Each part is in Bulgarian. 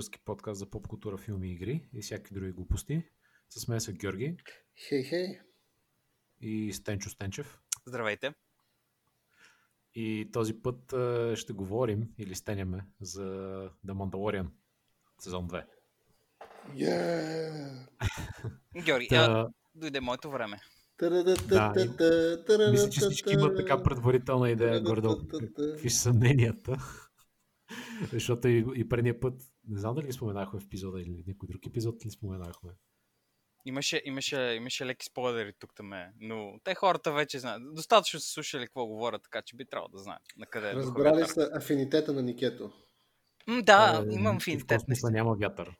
български подкаст за поп култура, филми и игри и всяки други глупости. С мен са Георги Хей, хей. и Стенчо Стенчев. Здравейте. И този път ще говорим или стеняме за The Mandalorian сезон 2. Yeah. Георги, Та, а, дойде моето време. мисля, че всички имат така предварителна идея горе какви са съмненията. Защото и, и предния път, не знам дали ги споменахме в епизода или някой друг епизод ли споменахме. Имаше, имаше, имаше леки спойлери тук там, но те хората вече знаят. Достатъчно са слушали какво говорят, така че би трябвало да знаят на къде е Разбрали са афинитета на Никето. М, Да, Е, имам и В космоса няма вятър.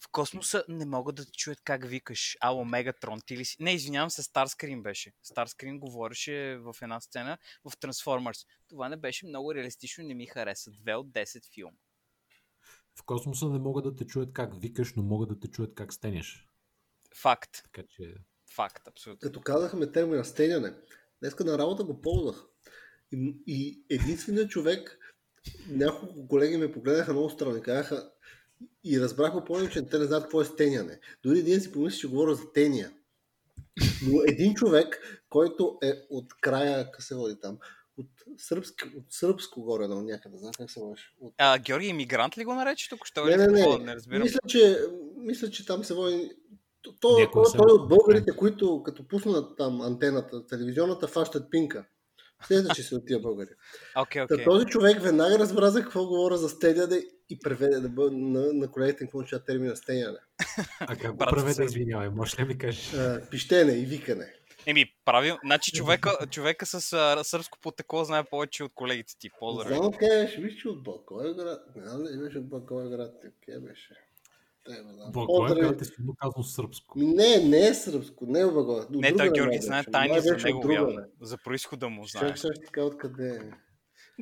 В космоса не могат да те чуят как викаш. Ало, Мегатрон, ти ли си? Не, извинявам се, Старскрин беше. Старскрин говореше в една сцена в Transformers. Това не беше много реалистично и не ми хареса. 2 от 10 филм. В космоса не могат да те чуят как викаш, но могат да те чуят как стеняш. Факт. Така че Факт, абсолютно. Като казахме термина стеняне, днеска на работа го ползвах. И, и единственият човек, няколко колеги ме погледаха много странно и казаха, и разбрах по помня, че те не знаят какво е стеняне. Дори един си помисли, че говоря за тения. Но един човек, който е от края, как се води там, от, сръбски, от сръбско горе, но някъде, знам как се водиш. От... А, Георги, иммигрант ли го нарече тук? Що Не, не, не. не разбирам. Мисля, че, мисля, че там се води... То, Някой той, се- той е от българите, които като пуснат там антената, телевизионната, фащат пинка. Следват, че се от тия българи. Та окей. този човек веднага разбра за какво говоря за стеняне и преведе да бъде на, на колегите какво означава термина стеняне. А как го преведе, извинявай, можеш ли ми кажеш? А, пищене и викане. Еми, правил. Значи човека, човека с а, сръбско потекло знае повече от колегите ти. Поздрави. знам къде беше, виж, че от Благоевград. Не знам ли беше от Благоевград, къде беше. Благоевград е силно казано сръбско. Не, не е сръбско, не е Благоевград. Не, той Георги беше. знае тайни за него. За происхода му знае. Чак също така откъде е.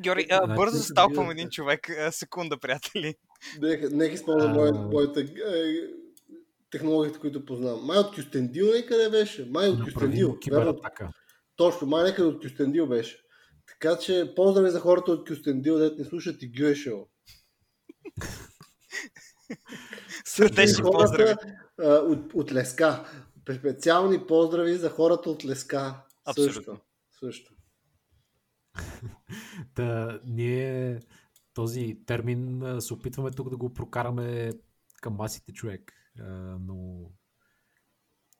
Георги, а, Значи, бързо ти си сталквам един човек. А, секунда, приятели. Нека, използвам А. технологиите, които познавам. Май от Кюстендил някъде беше. Май от Кюстендил. Точно, май някъде от Кюстендил беше. Така че поздрави за хората от Кюстендил, дете не слушат и Гюешел. Сърдечни поздрави. от, от Леска. Специални поздрави за хората от Леска. Абсолютно. Също. Също. Та, ние този термин се опитваме тук да го прокараме към масите човек. Но,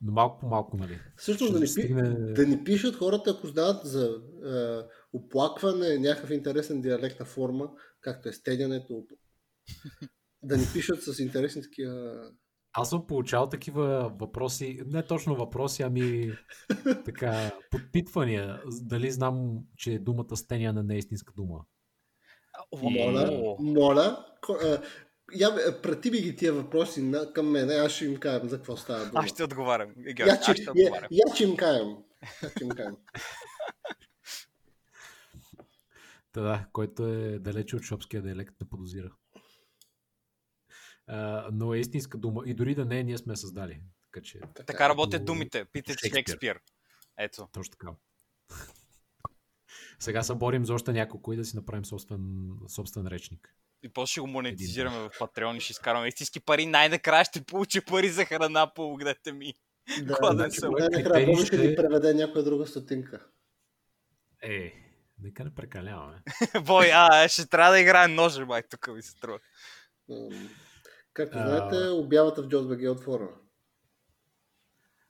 но малко по малко, нали? Също да ни, стигне- да ни пишат хората, ако знаят за е, оплакване, някакъв интересен диалектна форма, както е стедянето. Да ни пишат с интересни такива... Аз съм получавал такива въпроси, не точно въпроси, ами така, подпитвания. Дали знам, че думата стеняне не е истинска дума. Моля, моля. Е, Я, бе, прати ми ги тия въпроси на, към мен, аз ще им кажа за какво става дума. Аз ще отговарям. Я, аз ще отговарям. я, че им кажем. Я, че им кажем. Та да, който е далече от шопския диалект, не подозира. А, но е истинска дума. И дори да не е, ние сме я създали. Така че, Така работят Като думите. Питайте Шекспир. Шекспир. Ето. точно така. Сега се борим за още няколко и да си направим собствен, собствен речник. И после ще го монетизираме в Патреон и ще изкарваме истински пари. Най-накрая ще получа пари за храна, помогнете ми. Да, Кладен значи, съм. най-накрая ли ще- ни преведе някоя друга стотинка? Е, нека не прекаляваме. Бой, а, ще трябва да играем ножа, май, тук ми се струва. Както А. знаете, обявата в JobsBG е отворена.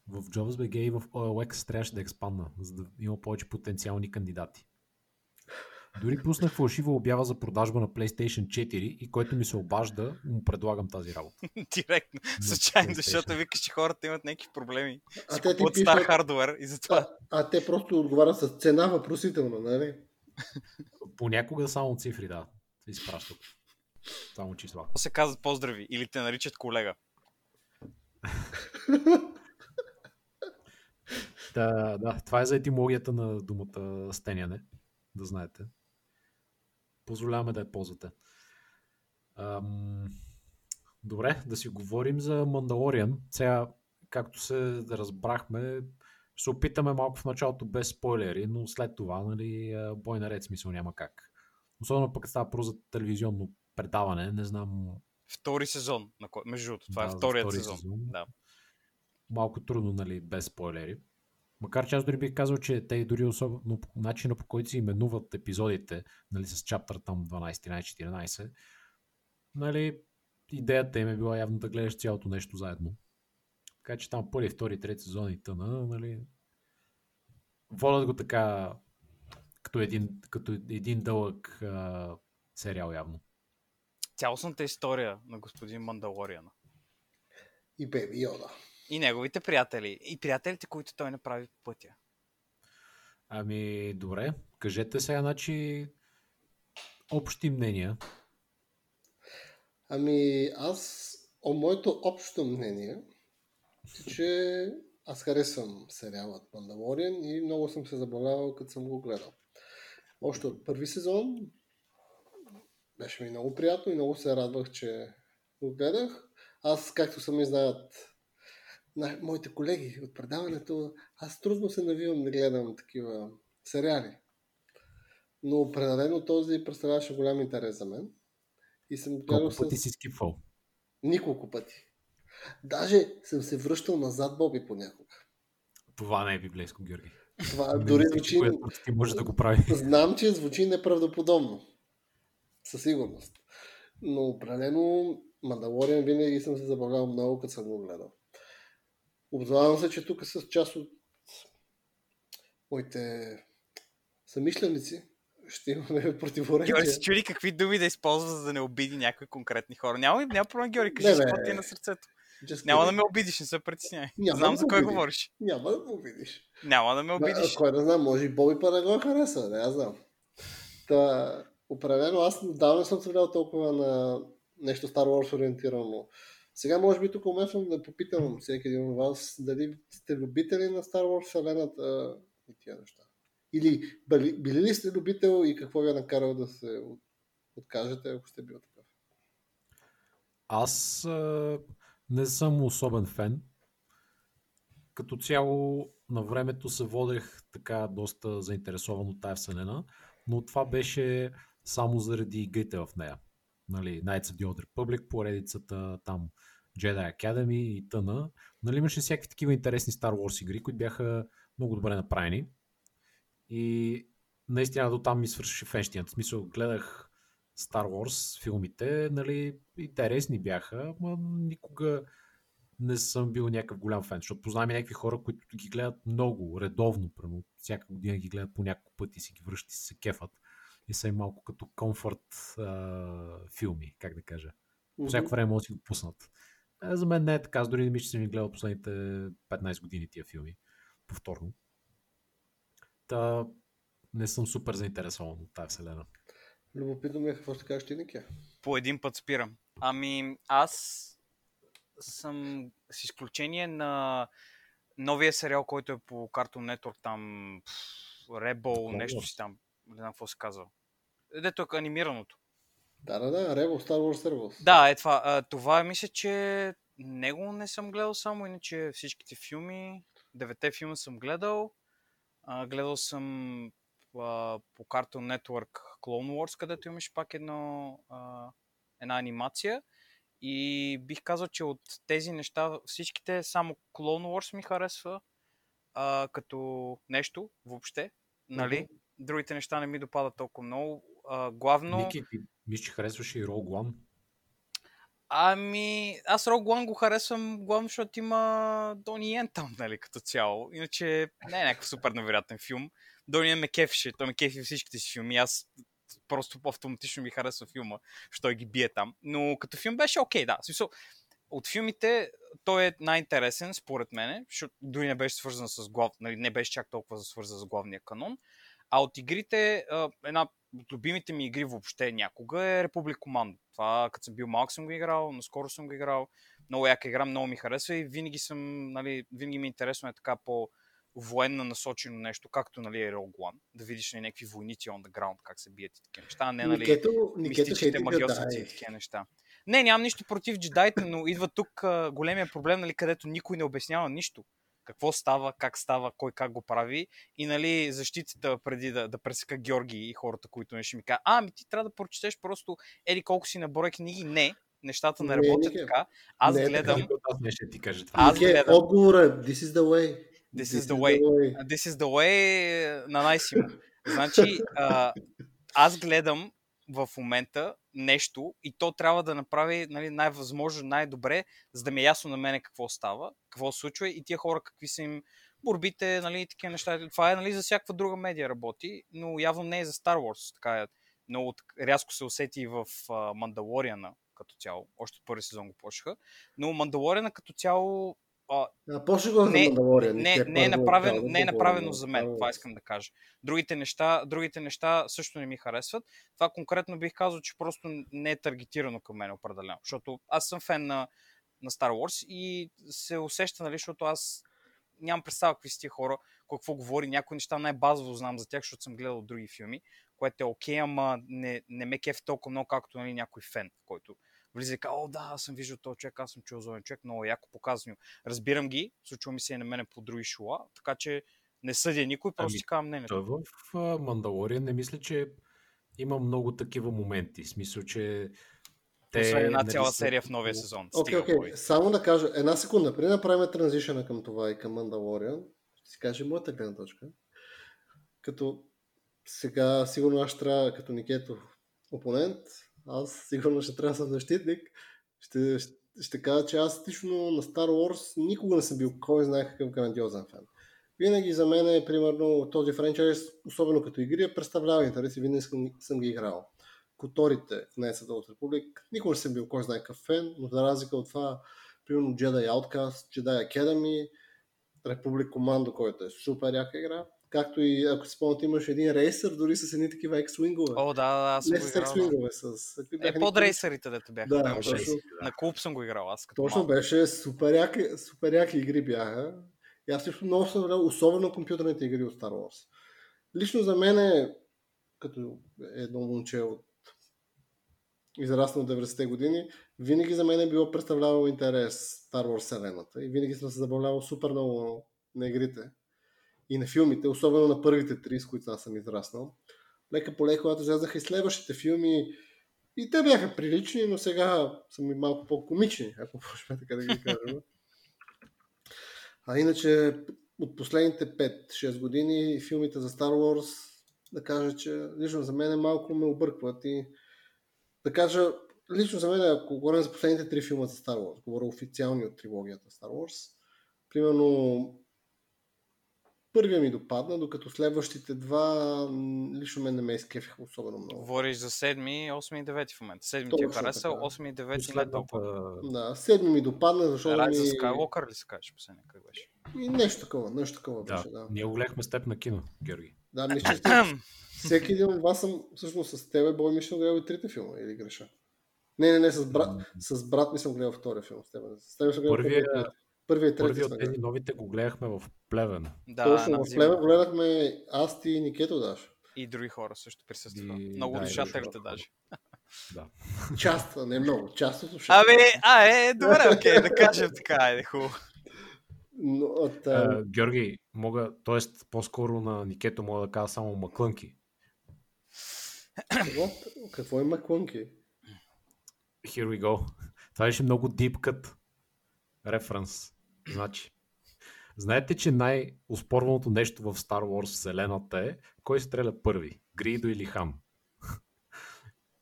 В JobsBG и в OLX трябваше да експандна, за да има повече потенциални кандидати. Дори пуснах фалшива обява за продажба на PlayStation 4 и който ми се обажда, му предлагам тази работа. Директно. Случайно, защото викаш, че хората имат някакви проблеми. А те ти купуват стар пишат, хардуер и затова. а, а те просто отговарят с цена въпросителна, нали? Понякога само цифри, да. Изпращат. Само числа. се казват поздрави или те наричат колега. Да, да, това е за етимологията на думата стеняне, да знаете. Позволяваме да я ползвате. Ам, добре, да си говорим за Мандалориан. Сега, както се разбрахме, ще се опитаме малко в началото без спойлери, но след това, нали, бой наред смисъл няма как. Особено пък става про за телевизионно предаване, не знам Втори сезон. На кой... Между другото, това Да, е вторият втори сезон. сезон. Да. Малко трудно, нали, без спойлери. Макар че аз дори бих казал, че те дори особено по начина по който се именуват епизодите, нали, с чаптър там 12, 13, 14, нали, идеята им е била явно да гледаш цялото нещо заедно. Така че там първи, втори, трети сезон и тъна, нали, водят го така като един, като един дълъг а, сериал явно. Цялостната история на господин Мандалориана. И Беби Йода. И неговите приятели. И приятелите, които той направи по пътя. Ами, добре. Кажете сега, значи, общи мнения. Ами аз, о, моето общо мнение е, че аз харесвам сериалът Мандалориан и много съм се забавлявал, като съм го гледал. Още от първи сезон беше ми много приятно и много се радвах, че го гледах. Аз, както сами знаят на моите колеги от предаването, аз трудно се навивам да гледам такива сериали. Но определено този представляваше голям интерес за мен. И съм гледал Колко с... пъти си скипвал? Николко пъти. Даже съм се връщал назад Боби понякога. Това не е библейско, Георги. Това Не дори звучи... ти може да го прави. Знам, че звучи неправдоподобно. Със сигурност. Но определено Мандалориан винаги съм се забавлявал много, като съм го гледал. Обзавам се, че тук с част от моите съмишленици ще имаме противоречия. Георги се чуди какви думи да използва, за да не обиди някои конкретни хора. Няма, няма проблем, Георги, кажи какво ти е на сърцето. Just Няма да ме обидиш, не се притесняй. Няма Знам да за ме кой обидиш. говориш. Няма да го видиш. Няма да ме обидиш. А, кой да знам, може и Боби па не го хареса, не аз знам. Та, определено аз не съм се толкова на нещо Star Wars ориентирано. Сега може би тук умесвам да попитам всеки един от вас дали сте любители на Star Wars вселената и тия неща. Или били, ли сте любител и какво ви е накарал да се от- откажете, ако сте бил такъв? Аз а, не съм особен фен. Като цяло на времето се водех така доста заинтересован от тая вселена, но това беше само заради игрите в нея. Нали, Knights of the Old Republic, поредицата там Jedi Academy и тъна. Нали, имаше всякакви такива интересни Star Wars игри, които бяха много добре направени. И наистина до там ми свърши фенщината. В смисъл, гледах Star Wars филмите, нали, интересни бяха, но никога не съм бил някакъв голям фен, защото познавам и някакви хора, които ги гледат много, редовно, примерно, всяка година ги гледат по няколко пъти, си ги връщат и се кефат. И са им малко като комфорт а, филми, как да кажа. По всяко време може да си го пуснат. А, за мен не е така, аз дори не мисля, че съм ги гледал последните 15 години тия филми. Повторно. Та, не съм супер заинтересован от тази вселена. Любопитно ми е какво ще кажеш ти, Никия. По един път спирам. Ами, аз съм с изключение на новия сериал, който е по Cartoon Network, там Rebel, Clone нещо си там. Не знам какво се казва. Дето е анимираното. Да, да, да, Rebel, Star Wars Rebels. Да, е това. А, това мисля, че него не съм гледал само, иначе всичките филми, девете филма съм гледал. А, гледал съм а, по Cartoon Network Clone Wars, където имаш пак едно, а, една анимация. И бих казал, че от тези неща, всичките, само Clone Wars ми харесва а, като нещо въобще. Нали? Другите неща не ми допадат толкова много. А, главно... Ники, ти мисля, че харесваше и Rogue. Ами, аз Rogue One го харесвам главно, защото има Дони Йен там, нали, като цяло. Иначе не е някакъв супер невероятен филм. Дони Йен ме кефеше, той ме кефи всичките си филми. Аз просто автоматично ми харесва филма, той ги бие там. Но като филм беше окей, да. В смисъл, от филмите той е най-интересен, според мен, защото дори не беше свързан с глав... нали, не беше чак толкова свързан с главния канон. А от игрите, една от любимите ми игри въобще някога е Republic Commando. Това, като съм бил малък съм го играл, наскоро съм го играл. Много яка игра, много ми харесва и винаги съм, нали, винаги ми е интересно е така по военно насочено нещо, както нали, е Rogue One, да видиш нали, някакви войници on the ground, как се бият и такива неща, не нали, Никето, мистичните хейти магиосници и такива неща. Не, нямам нищо против джедаите, но идва тук а, големия проблем, нали, където никой не обяснява нищо. Какво става, как става, кой как го прави. И нали, защитата преди да, да пресека Георги и хората, които не ще ми кажат, а, ами ти трябва да прочетеш просто еди колко си наброй книги. Не, нещата не Не, работят Нике. така. Аз Не е гледам... Нас не ще ти каже това. Аз гледам. отговора е This is the way. This is the way. This is the way на най-симо. Значи, а, аз гледам в момента нещо и то трябва да направи нали, най-възможно, най-добре, за да ми е ясно на мене какво става, какво се случва и тия хора какви са им борбите, нали, такива неща. Това е нали, за всякаква друга медия работи, но явно не е за Star Wars. Така е, много рязко се усети и в Мандалориана като цяло. Още от първи сезон го почнаха. Но Мандалориана като цяло а, А, го не, Мандалориан. не, не, е първо направено, трябва да не е направено за мен, това Wars. искам да кажа. Другите неща, другите неща също не ми харесват. Това конкретно бих казал, че просто не е таргетирано към мен определено. Защото аз съм фен на, на Star Wars и се усеща, нали, защото аз нямам представа какви са тия хора, какво говори, някои неща най-базово знам за тях, защото съм гледал други филми, което е окей, ама не, не ме кефи толкова много, както нали, някой фен, който влиза и казва, о да, аз съм виждал този човек, аз съм чул за човек, много яко показано. Разбирам ги, случва ми се и на мене по други шола, така че не съдя никой, просто Ами, си казвам мнението. Той в а, Мандалориан не мисля, че има много такива моменти. В смисъл, че те... Освен една нали, цяла са серия в новия сезон. Окей, окей. бой. Само да кажа, една секунда, преди да направим транзишъна към това и към Мандалориан, ще си кажа моята гледна точка. Като сега сигурно аз трябва, като Никето опонент, аз сигурно ще трябва да съм защитник, ще, ще, ще кажа, че аз лично на Star Wars никога не съм бил кой знае какъв грандиозен фен. Винаги за мен е, примерно, този франчайз, особено като игри, е представлява интерес винаги съм, съм ги играл. Которите в Несата от Републик, никога не съм бил кой знае какъв фен, но за разлика от това, примерно Jedi Outcast, Jedi Academy, Republic Commando, който е супер яка игра. Както и, ако си спомняте, имаш един рейсър, дори с едни такива X-Wing-ове. О, да, да, аз съм не го с играл. да. X-Wing-ове, с... Е, под рейсърите, дето бяха. Да, там, точно. шест. На клуб съм го играл аз. Като Точно малък. беше супер яки, супер яки игри бяха. И аз също много съм играл, особено компютърните игри от Star Wars. Лично за мен е, като едно момче от израснал 90-те години, винаги за мен е било представлявало интерес Star Wars вселената и винаги съм се забавлявал супер много на игрите и на филмите, особено на първите три, с които аз съм израснал. Лека по лека, когато излязаха и следващите филми, и те бяха прилични, но сега са ми малко по-комични, ако можем така да ги кажем. А иначе от последните 5-6 години филмите за Star Wars, да кажа, че лично за мен малко ме объркват и да кажа, лично за мен, ако говорим за последните три филма за Star Wars, говоря официални от трилогията Star Wars, примерно първия ми допадна, докато следващите два лично мен не ме изкефиха особено много. Говориш за 7, 8 и 9 в момента. 7 ти е харесал, така. 8 и 9 не Последната... толкова. Да, седми ми допадна, защото Райд ми... за Skywalker ли се кажеш последния? Как беше? И нещо такова, нещо такова Да, беше, да. ние го гледахме с теб на кино, Георги. Да, мисля, че всеки един от вас съм, всъщност с тебе, Бой, ми ще гледал и трите филма, или греша? Не, не, не, с брат, с брат ми съм гледал втория филм с тебе. С тебе съм гледал Първия- първия, първия и трети. Първи от тези новите го гледахме в Плевен. Да, Точно, в. Плева гледахме аз ти и Никето даже. И други хора също присъстваха. И- Много да, слушателите даже. Да. Част, не много, част от слушателите. Абе, а, е, добре, окей, да кажем така, айде, хубаво. Но, от, а, Георги, мога, т.е. по-скоро на Никето мога да кажа само маклънки. какво, какво е Маклънки? Here we go. Това беше много deep cut референс. Значи, знаете, че най-успорваното нещо в Star Wars вселената е кой стреля първи, Гридо или Хам.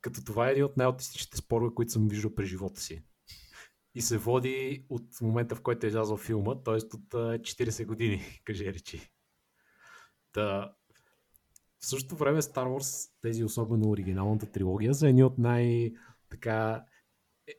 Като това е един от най-отистичните спорове, които съм виждал през живота си. И се води от момента, в който е излязъл филма, т.е. от а, 40 години, каже речи. Та, в същото време Star Wars, тези особено оригиналната трилогия, са едни от най- така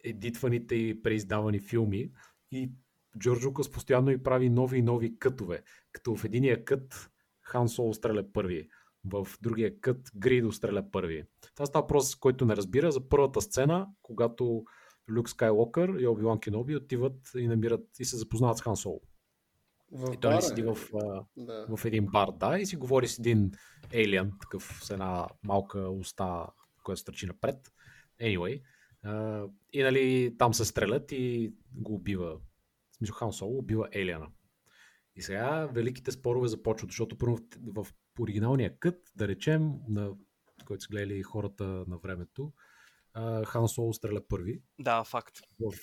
едитваните и преиздавани филми и Джордж Лукас постоянно и прави нови и нови кътове. Като в единия кът Хан Соло стреля първи, в другия кът Гридо стреля първи. Това става въпрос, който не разбира за първата сцена, когато Люк Скайлокър и Оби-Лан Кеноби отиват и намират и се запознават с Хан Соло. В И той бара, седи е. в, Да. в един бар, да, и си говори с един алиен, такъв с една малка уста, която стърчи напред. Anyway. А, и нали, там се стрелят и го убива. В смисъл Хан Соло убива алиена. И сега великите спорове започват, защото първо в, в оригиналния кът, да речем, на който са гледали хората на времето, а, Хан Соло стреля първи. Да, факт. В,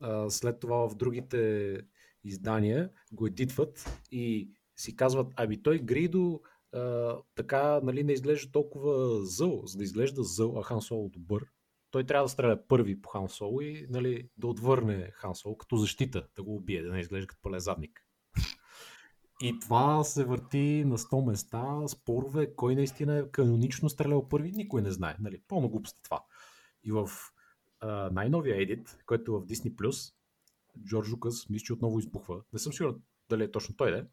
а, след това в другите издания го едитват и си казват, ами той Гридо а, така нали, не изглежда толкова зъл, за да изглежда зъл, а Хан Соло добър. Той трябва да стреля първи по Хан Соло и нали, да отвърне Хан Соло като защита, да го убие, да не изглежда като пълен задник. И това се върти на 100 места, спорове, кой наистина е канонично стрелял първи, никой не знае. Нали? Пълно глупост е това. И в а, най-новия едит, който е в Disney+, Джордж Лукас, мисля, че отново избухва. Не съм сигурен дали е точно той, да?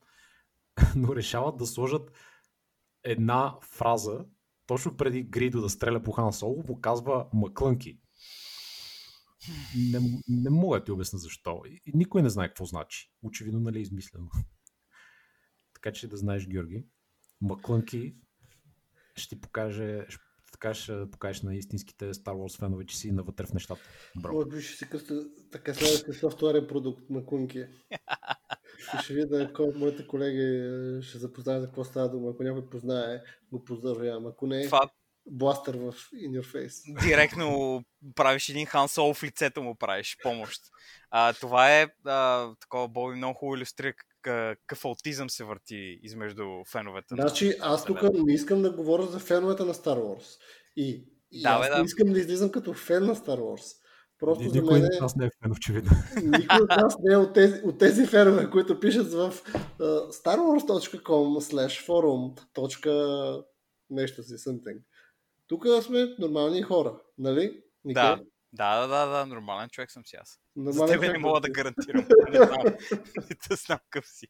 но решават да сложат една фраза, точно преди Гридо да стреля по Хан Соло, му казва Маклънки. Не, не мога да ти обясня защо. И никой не знае какво значи. Очевидно, нали е измислено. така че да знаеш, Георги. Маклънки ще ти покаже, ще, така ще покажеш на истинските Star Wars фенове, че си навътре в нещата. Браво. Може би ще си кръста така следващия софтуерен продукт на Кунки. И ще видя кой от моите колеги е, ще запознае за какво става дума. Ако някой познае, го поздравявам. Ако не, Това бластър в in your face. директно правиш един Хан Соло в лицето му правиш помощ. А, това е а, такова Боби много хубаво иллюстрира как- какъв аутизъм се върти измежду феновете. на Значи, аз тук не искам да говоря за феновете на Star Wars. И, и Да, аз бе, да. искам да излизам като фен на Star Wars. Просто за Никой мен от нас не е фен, очевидно. никой от нас не е от тези, от тези фенове, които пишат в uh, starwars.com slash forum. нещо си, something. Тук сме нормални хора, нали? Нике? Да. Да, да, да, да, нормален човек съм си аз. За Нормален тебе не мога да гарантирам. Не знам. Не знам къв си.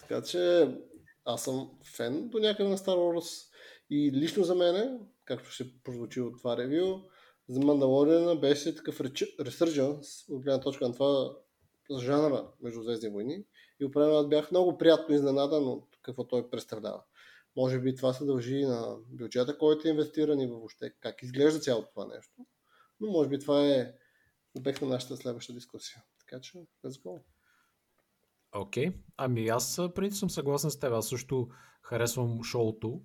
Така че аз съм фен до някъде на Star Wars и лично за мене, както ще прозвучи от това ревю, за Мандалориана беше такъв ресърджанс от гледна точка на това жанра между Звездни войни и определено бях много приятно изненадан от какво той представлява. Може би това се дължи на бюджета, който е инвестиран и въобще как изглежда цялото това нещо. Но може би това е обект на нашата следваща дискусия. Така че, let's go. Окей. Okay. Ами аз преди съм съгласен с теб. Аз също харесвам шоуто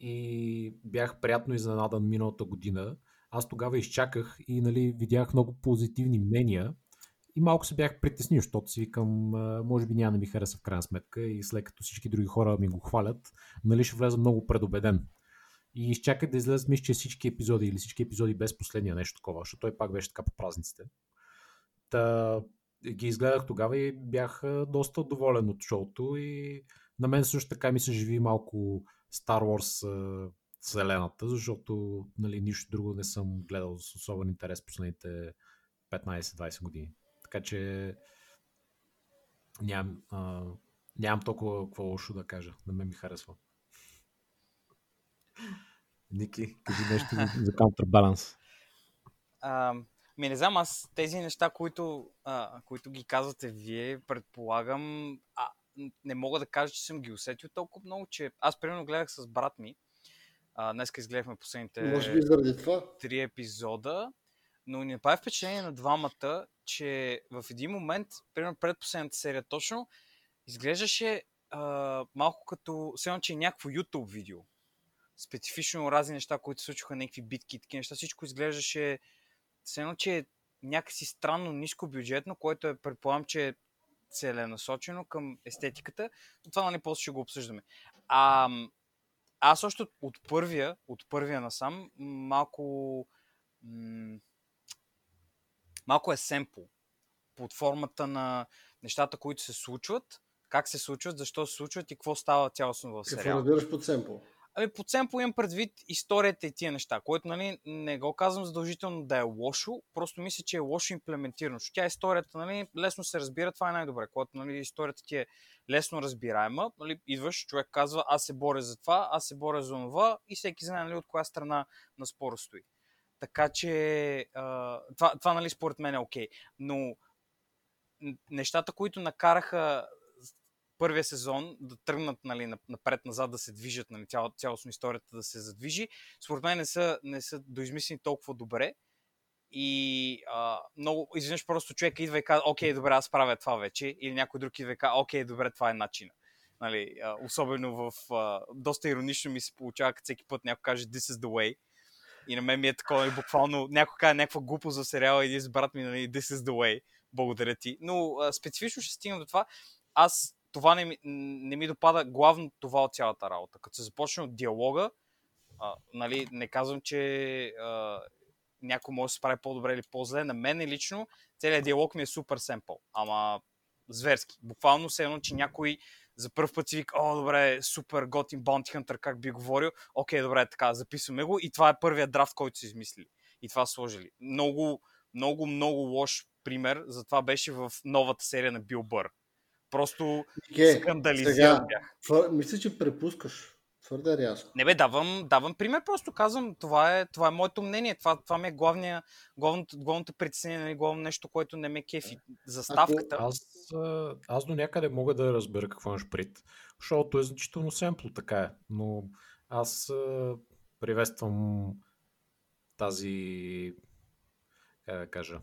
и бях приятно изненадан миналата година. Аз тогава изчаках и нали, видях много позитивни мнения и малко се бях притеснил, защото си викам, може би няма да ми хареса в крайна сметка и след като всички други хора ми го хвалят, нали ще влеза много предубеден. И изчаках да излезат, мисля, че всички епизоди или всички епизоди без последния нещо такова, защото той пак беше така по празниците. Та, ги изгледах тогава и бях доста доволен от шоуто и на мен също така ми се живи малко Star Wars вселената, защото нали, нищо друго не съм гледал с особен интерес последните 15-20 години. Така че нямам, а, нямам толкова какво лошо да кажа. На мен ми харесва. Ники, кажи нещо за- Counterbalance. А, ми не знам, аз тези неща, които, а, които ги казвате вие, предполагам, а, не мога да кажа, че съм ги усетил толкова много, че аз примерно гледах с брат ми. А, днеска изгледахме последните Може би заради това. три епизода, но ни направи впечатление на двамата, че в един момент, примерно пред последната серия точно, изглеждаше а, малко като, все че е някакво YouTube видео. Специфично разни неща, които се случваха, някакви битки и такива неща, всичко изглеждаше все едно, че е някакси странно ниско бюджетно, което е, предполагам, че е целенасочено към естетиката, но това нали после ще го обсъждаме. А, аз още от, от първия, от първия насам, малко м- малко е семпл под формата на нещата, които се случват, как се случват, защо се случват и какво става цялостно в Какво сериала. разбираш под семпл? Ами по семпл имам предвид историята и тия неща, което нали, не го казвам задължително да е лошо, просто мисля, че е лошо имплементирано. Тя историята нали, лесно се разбира, това е най-добре. Когато нали, историята ти е лесно разбираема, нали, идваш, човек казва, аз се боря за това, аз се боря за това и всеки знае нали, от коя страна на спора стои. Така че а, това, това нали, според мен е окей. Но н- нещата, които накараха първия сезон да тръгнат нали, нап- напред-назад, да се движат, нали, цяло, цялостно историята да се задвижи, според мен не са, не са доизмислени толкова добре. И а, много, изведнъж просто човек идва и казва, окей, добре, аз правя това вече. Или някой друг идва и казва, окей, добре, това е начина. Нали, а, особено в... А, доста иронично ми се получава, като всеки път някой каже, this is the way. И на мен ми е такова, и буквално някой каза някаква глупост за сериала и брат ми, нали, this is the way. Благодаря ти. Но а, специфично ще стигна до това. Аз това не ми, не ми допада главно това от цялата работа. Като се започне от диалога, а, нали, не казвам, че а, някой може да се справи по-добре или по-зле. На мен лично целият диалог ми е супер семпъл. Ама зверски. Буквално се едно, че някой за първ път си вика, о, добре, супер готин Bounty Hunter, как би говорил. Окей, добре, така, записваме го и това е първият драфт, който си измислили. И това сложили. Много, много, много лош пример за това беше в новата серия на Бил Бър. Просто okay, скандализирам бях. Мисля, че препускаш. Твърде рязко. Не бе, давам, давам пример, просто казвам, това е, това е моето мнение, това, това ми е главния, главното, главното притеснение, нали, главно нещо, което не ме кефи. За ставката. Аз, аз до някъде мога да разбера какво имаш пред, защото е значително семпло, така е, но аз приветствам тази, как да кажа,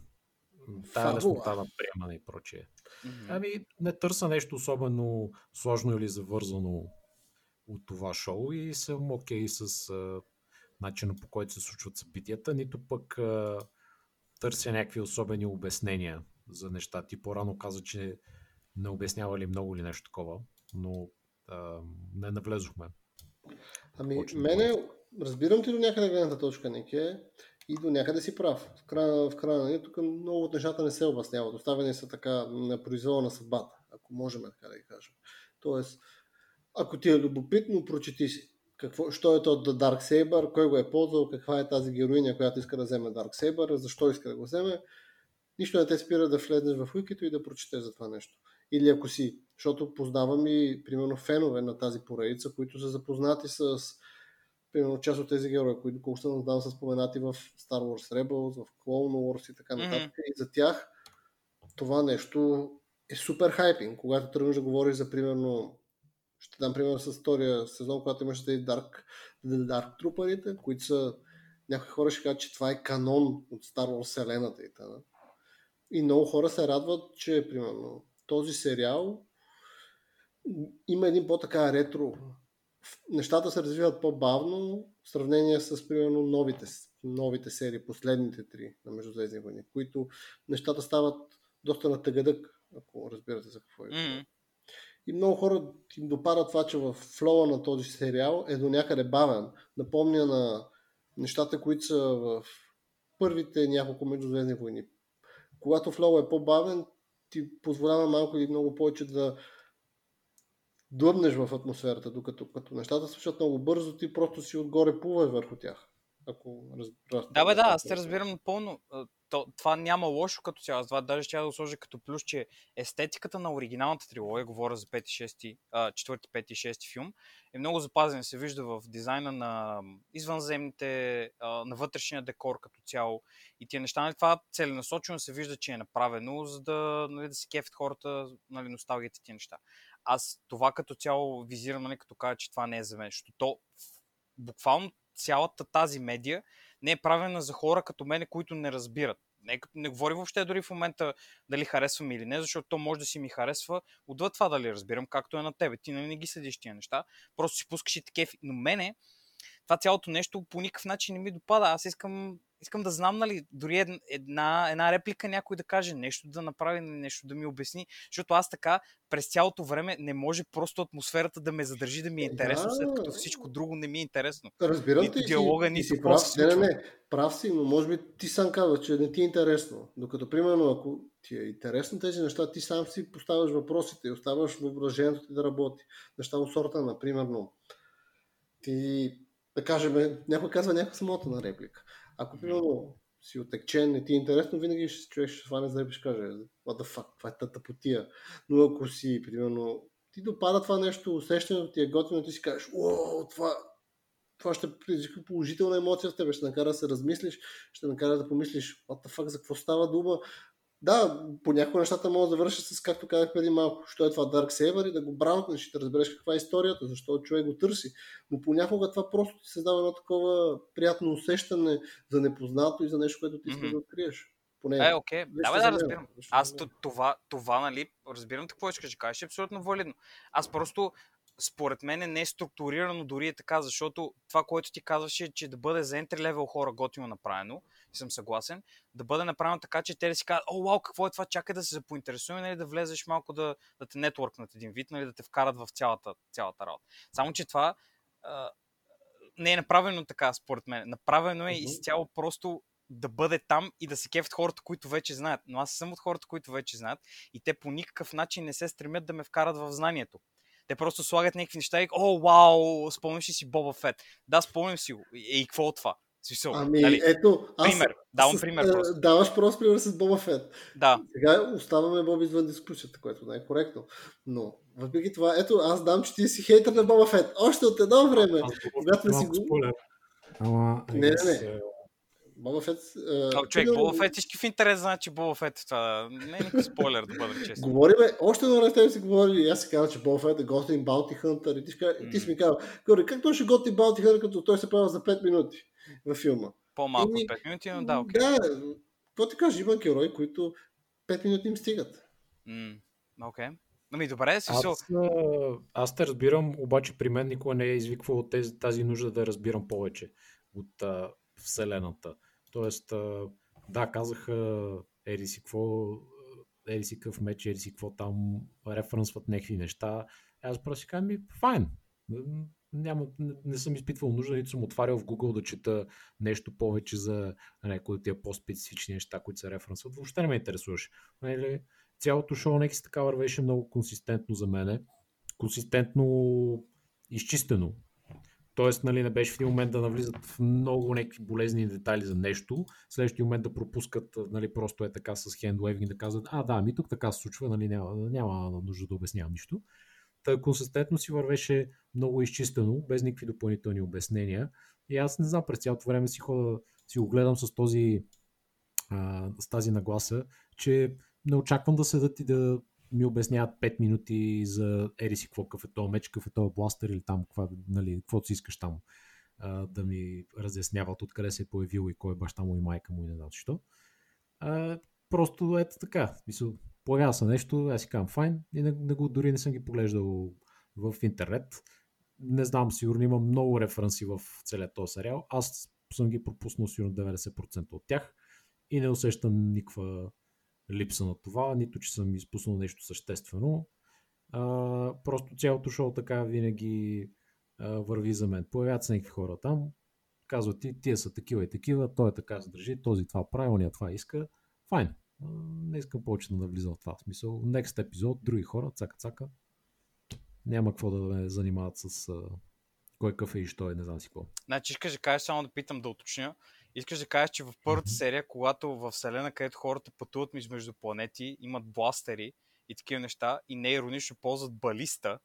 тая леснота на приемане и прочие. Mm-hmm. Ами, не търса нещо особено сложно или завързано от това шоу и съм окей okay с а, начина по който се случват събитията, нито пък а, търся някакви особени обяснения за неща. Ти по-рано каза, че не обяснява ли много или нещо такова, но а, не навлезохме. Ами, мене, разбирам ти до някъде гледната точка, Нике, и до някъде си прав. В края, в края нали, тук много от нещата не се обясняват. Оставени са така на произвола на съдбата, ако можем така да ги кажем. Тоест, ако ти е любопитно, прочети си. Какво, що е то The Dark Saber, кой го е ползвал, каква е тази героиня, която иска да вземе Dark Saber, защо иска да го вземе. Нищо не те спира да влезнеш в уикито и да прочетеш за това нещо. Или ако си, защото познавам и примерно фенове на тази поредица, които са запознати с примерно част от тези герои, които колко съм знал са споменати в Star Wars Rebels, в Clone Wars и така нататък. Mm-hmm. И за тях това нещо е супер хайпинг. Когато тръгнеш да говориш за примерно ще дам пример с втория сезон, когато имаше тези Dark, Dark Trooperите, които са някои хора ще кажат, че това е канон от Star Wars вселената и т.н. И много хора се радват, че примерно този сериал има един по-така ретро. Нещата се развиват по-бавно в сравнение с примерно новите, новите серии, последните три на Междузвездни войни, които нещата стават доста на тъгъдък, ако разбирате за какво е. Mm-hmm. И много хора им допада това, че в флоа на този сериал е до някъде бавен. Напомня на нещата, които са в първите няколко междузвездни войни. Когато флоу е по-бавен, ти позволява малко или много повече да длъбнеш в атмосферата, докато като нещата свършат много бързо, ти просто си отгоре плуваш върху тях. Ако разбираш. Да, бе, да, аз те разбирам напълно то, това няма лошо като цяло. Това даже ще да сложа като плюс, че естетиката на оригиналната трилогия, говоря за 5, 6, 4, 5 и 6 филм, е много запазен. Се вижда в дизайна на извънземните, на вътрешния декор като цяло и тия неща. Нали, това целенасочено се вижда, че е направено, за да, нали, да се кефят хората, нали, носталгията тия неща. Аз това като цяло визирам, нали, като кажа, че това не е за мен, защото то буквално цялата тази медия не е правена за хора като мене, които не разбират. Не, не говори въобще дори в момента дали харесвам или не, защото то може да си ми харесва отвъд това дали разбирам, както е на тебе. Ти нали не ги следиш тия неща, просто си пускаш и такива. Но мене, това цялото нещо по никакъв начин не ми допада. Аз искам искам да знам, нали, дори една, една реплика някой да каже, нещо да направи, нещо да ми обясни, защото аз така през цялото време не може просто атмосферата да ме задържи да ми е интересно, да. след като всичко друго не ми е интересно. Разбирам нито диалога, нито си прав. Не, не, не, прав си, но може би ти сам казваш, че не ти е интересно. Докато, примерно, ако ти е интересно тези неща, ти сам си поставяш въпросите и оставаш въображението ти да работи. Неща от сорта, например, ти да кажем, някой казва някаква на реплика. Ако примерно си отекчен, не ти е интересно, винаги ще човек ще хване за и ще каже, what the fuck, това е тата потия. Но ако си, примерно, ти допада това нещо, усещането ти е готино, ти си кажеш, о, това, това ще предизвика положителна емоция в тебе, ще накара да се размислиш, ще накара да помислиш, what the fuck, за какво става дума, да, понякога нещата могат да вършат с, както казах преди малко, що е това Dark Saber и да го браунтнеш и да разбереш каква е историята, защо човек го търси. Но понякога това просто ти създава едно такова приятно усещане за непознато и за нещо, което ти искаш mm-hmm. да откриеш. Поне, е, окей. Okay. Да, бе, да, разбирам. Аз това, това, нали, разбирам какво искаш да кажеш, е абсолютно валидно. Аз просто според мен не е структурирано дори е така, защото това, което ти казваше, че да бъде за entry level хора готино направено, и съм съгласен, да бъде направено така, че те да си кажат, о, вау, какво е това, чакай да се поинтересуваме, нали, да влезеш малко да, да те нетворкнат един вид, нали, да те вкарат в цялата, цялата работа. Само, че това а, не е направено така, според мен. Направено е изцяло просто да бъде там и да се кефят хората, които вече знаят. Но аз съм от хората, които вече знаят и те по никакъв начин не се стремят да ме вкарат в знанието. Те просто слагат някакви неща и о, вау, спомняш ли си Боба Фет? Да, спомням си го. И, и какво от това? Смисъл, ами, нали? ето, аз, пример, давам с, пример просто. Даваш просто пример с Боба Фет. Да. Сега оставаме Боб извън дискусията, което не е коректно. Но, въпреки това, ето, аз дам, че ти си хейтър на Боба Фет. Още от едно време, когато си го... Ама, не, не, не. Боба Фет... О, човек, Боба Фет всички в интерес знаят, че Боба Фет това не е никакъв спойлер, да бъда честен. Говориме, още едно време си говори, и аз си казвам, че Боба Фет е готин Bounty Hunter и ти, mm. ти си ми казал, как той ще готин Bounty Hunter, като той се прави за 5 минути във филма? По-малко от 5 минути, но да, окей. Okay. Да, какво ти кажа, има герои, които 5 минути им стигат. Mm. Окей. Okay. Ами добре, си аз, аз те разбирам, обаче при мен никога не е извиквал тези, тази нужда да разбирам повече от а, Вселената. Тоест, да, казаха ери си какво, ери си какъв меч, ери си какво там, референсват някакви неща. Аз просто си казвам, файн. Няма, не, не съм изпитвал нужда, нито съм отварял в Google да чета нещо повече за някои от тия по-специфични неща, които се референсват. Въобще не ме интересуваш. Нали, цялото шоу нека си така вървеше много консистентно за мене. Консистентно изчистено. Тоест, нали, не беше в един момент да навлизат в много някакви болезни детайли за нещо, в следващия момент да пропускат, нали, просто е така с хендвейвинг да казват, а да, ми тук така се случва, нали, няма, няма нужда да обяснявам нищо. Та консистентно си вървеше много изчистено, без никакви допълнителни обяснения. И аз не знам, през цялото време си хода, си го гледам с този а, с тази нагласа, че не очаквам да седат и да ми обясняват 5 минути за ери си какво какъв е този меч, какъв е този бластър или там, каква, нали, каквото си искаш там а, да ми разясняват откъде се е появил и кой е баща му и майка му и не знам защо. Просто ето така. Мисъл, появява се нещо, аз си казвам файн и не, не го, дори не съм ги поглеждал в интернет. Не знам, сигурно има много референси в целият този сериал. Аз съм ги пропуснал сигурно 90% от тях и не усещам никаква липса на това, нито че съм изпуснал нещо съществено. А, просто цялото шоу така винаги а, върви за мен. Появяват се някакви хора там, казват ти, тия са такива и такива, той е така се държи, този това прави, ония това иска. Файн. Не искам повече да навлизам в това. Смисъл, next епизод, други хора, цака-цака. Няма какво да ме занимават с а, кой какъв е и що е, не знам си какво. Значи искаш да кажеш само да питам да уточня. Искаш да кажеш, че в първата серия, когато в Вселена, където хората пътуват между планети, имат бластери и такива неща, и не иронично ползват балиста,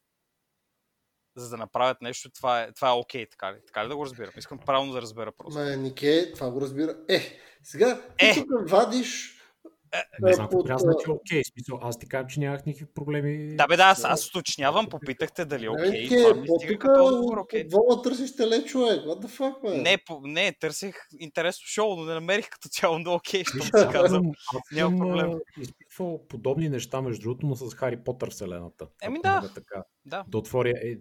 за да направят нещо, това е, това е окей, така ли? Така ли да го разбирам? Искам правилно да разбера просто. Ма, Нике, това го разбира. Е, сега, е. тук вадиш не знам, под... трябва значи окей. Смисъл, аз ти казвам, че нямах никакви проблеми. Да, бе, да, аз, аз уточнявам, попитахте дали е окей. Okay, това ми стига като отговор, окей. Вола търсиш теле човек, what the fuck, man? Не, по, не, търсих интересно шоу, но не намерих като цяло много окей, защото ти казвам. Няма проблем. изпитвал подобни неща, между другото, но с Хари Потър вселената. Еми да. Така, да. да отворя е,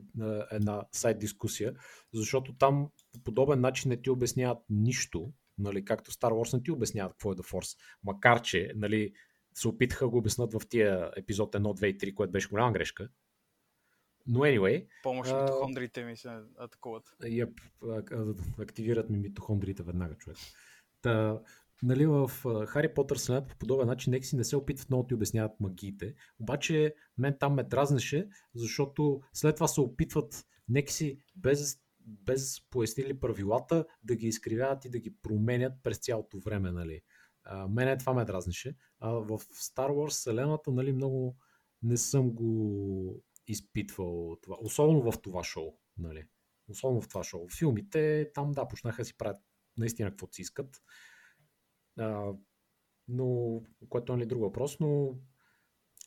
една сайт дискусия, защото там по подобен начин не ти обясняват нищо, нали, както Star Wars не ти обясняват какво е The Force, макар че нали, се опитаха го обяснат в тия епизод 1, 2 и 3, което беше голяма грешка. Но anyway... Помощ митохондрите ми се атакуват. Yep, активират ми митохондрите веднага, човек. Та, нали, в Хари Потър следят по подобен начин, нека си не се опитват много ти обясняват магиите. Обаче мен там ме дразнеше, защото след това се опитват нека си без без пояснили правилата, да ги изкривяват и да ги променят през цялото време. Нали. А, мене това ме дразнеше. А в Star Wars вселената нали, много не съм го изпитвал това. Особено в това шоу. Нали. Особено в това шоу. Филмите там да, почнаха си правят наистина каквото си искат. А, но, което е ли друг въпрос, но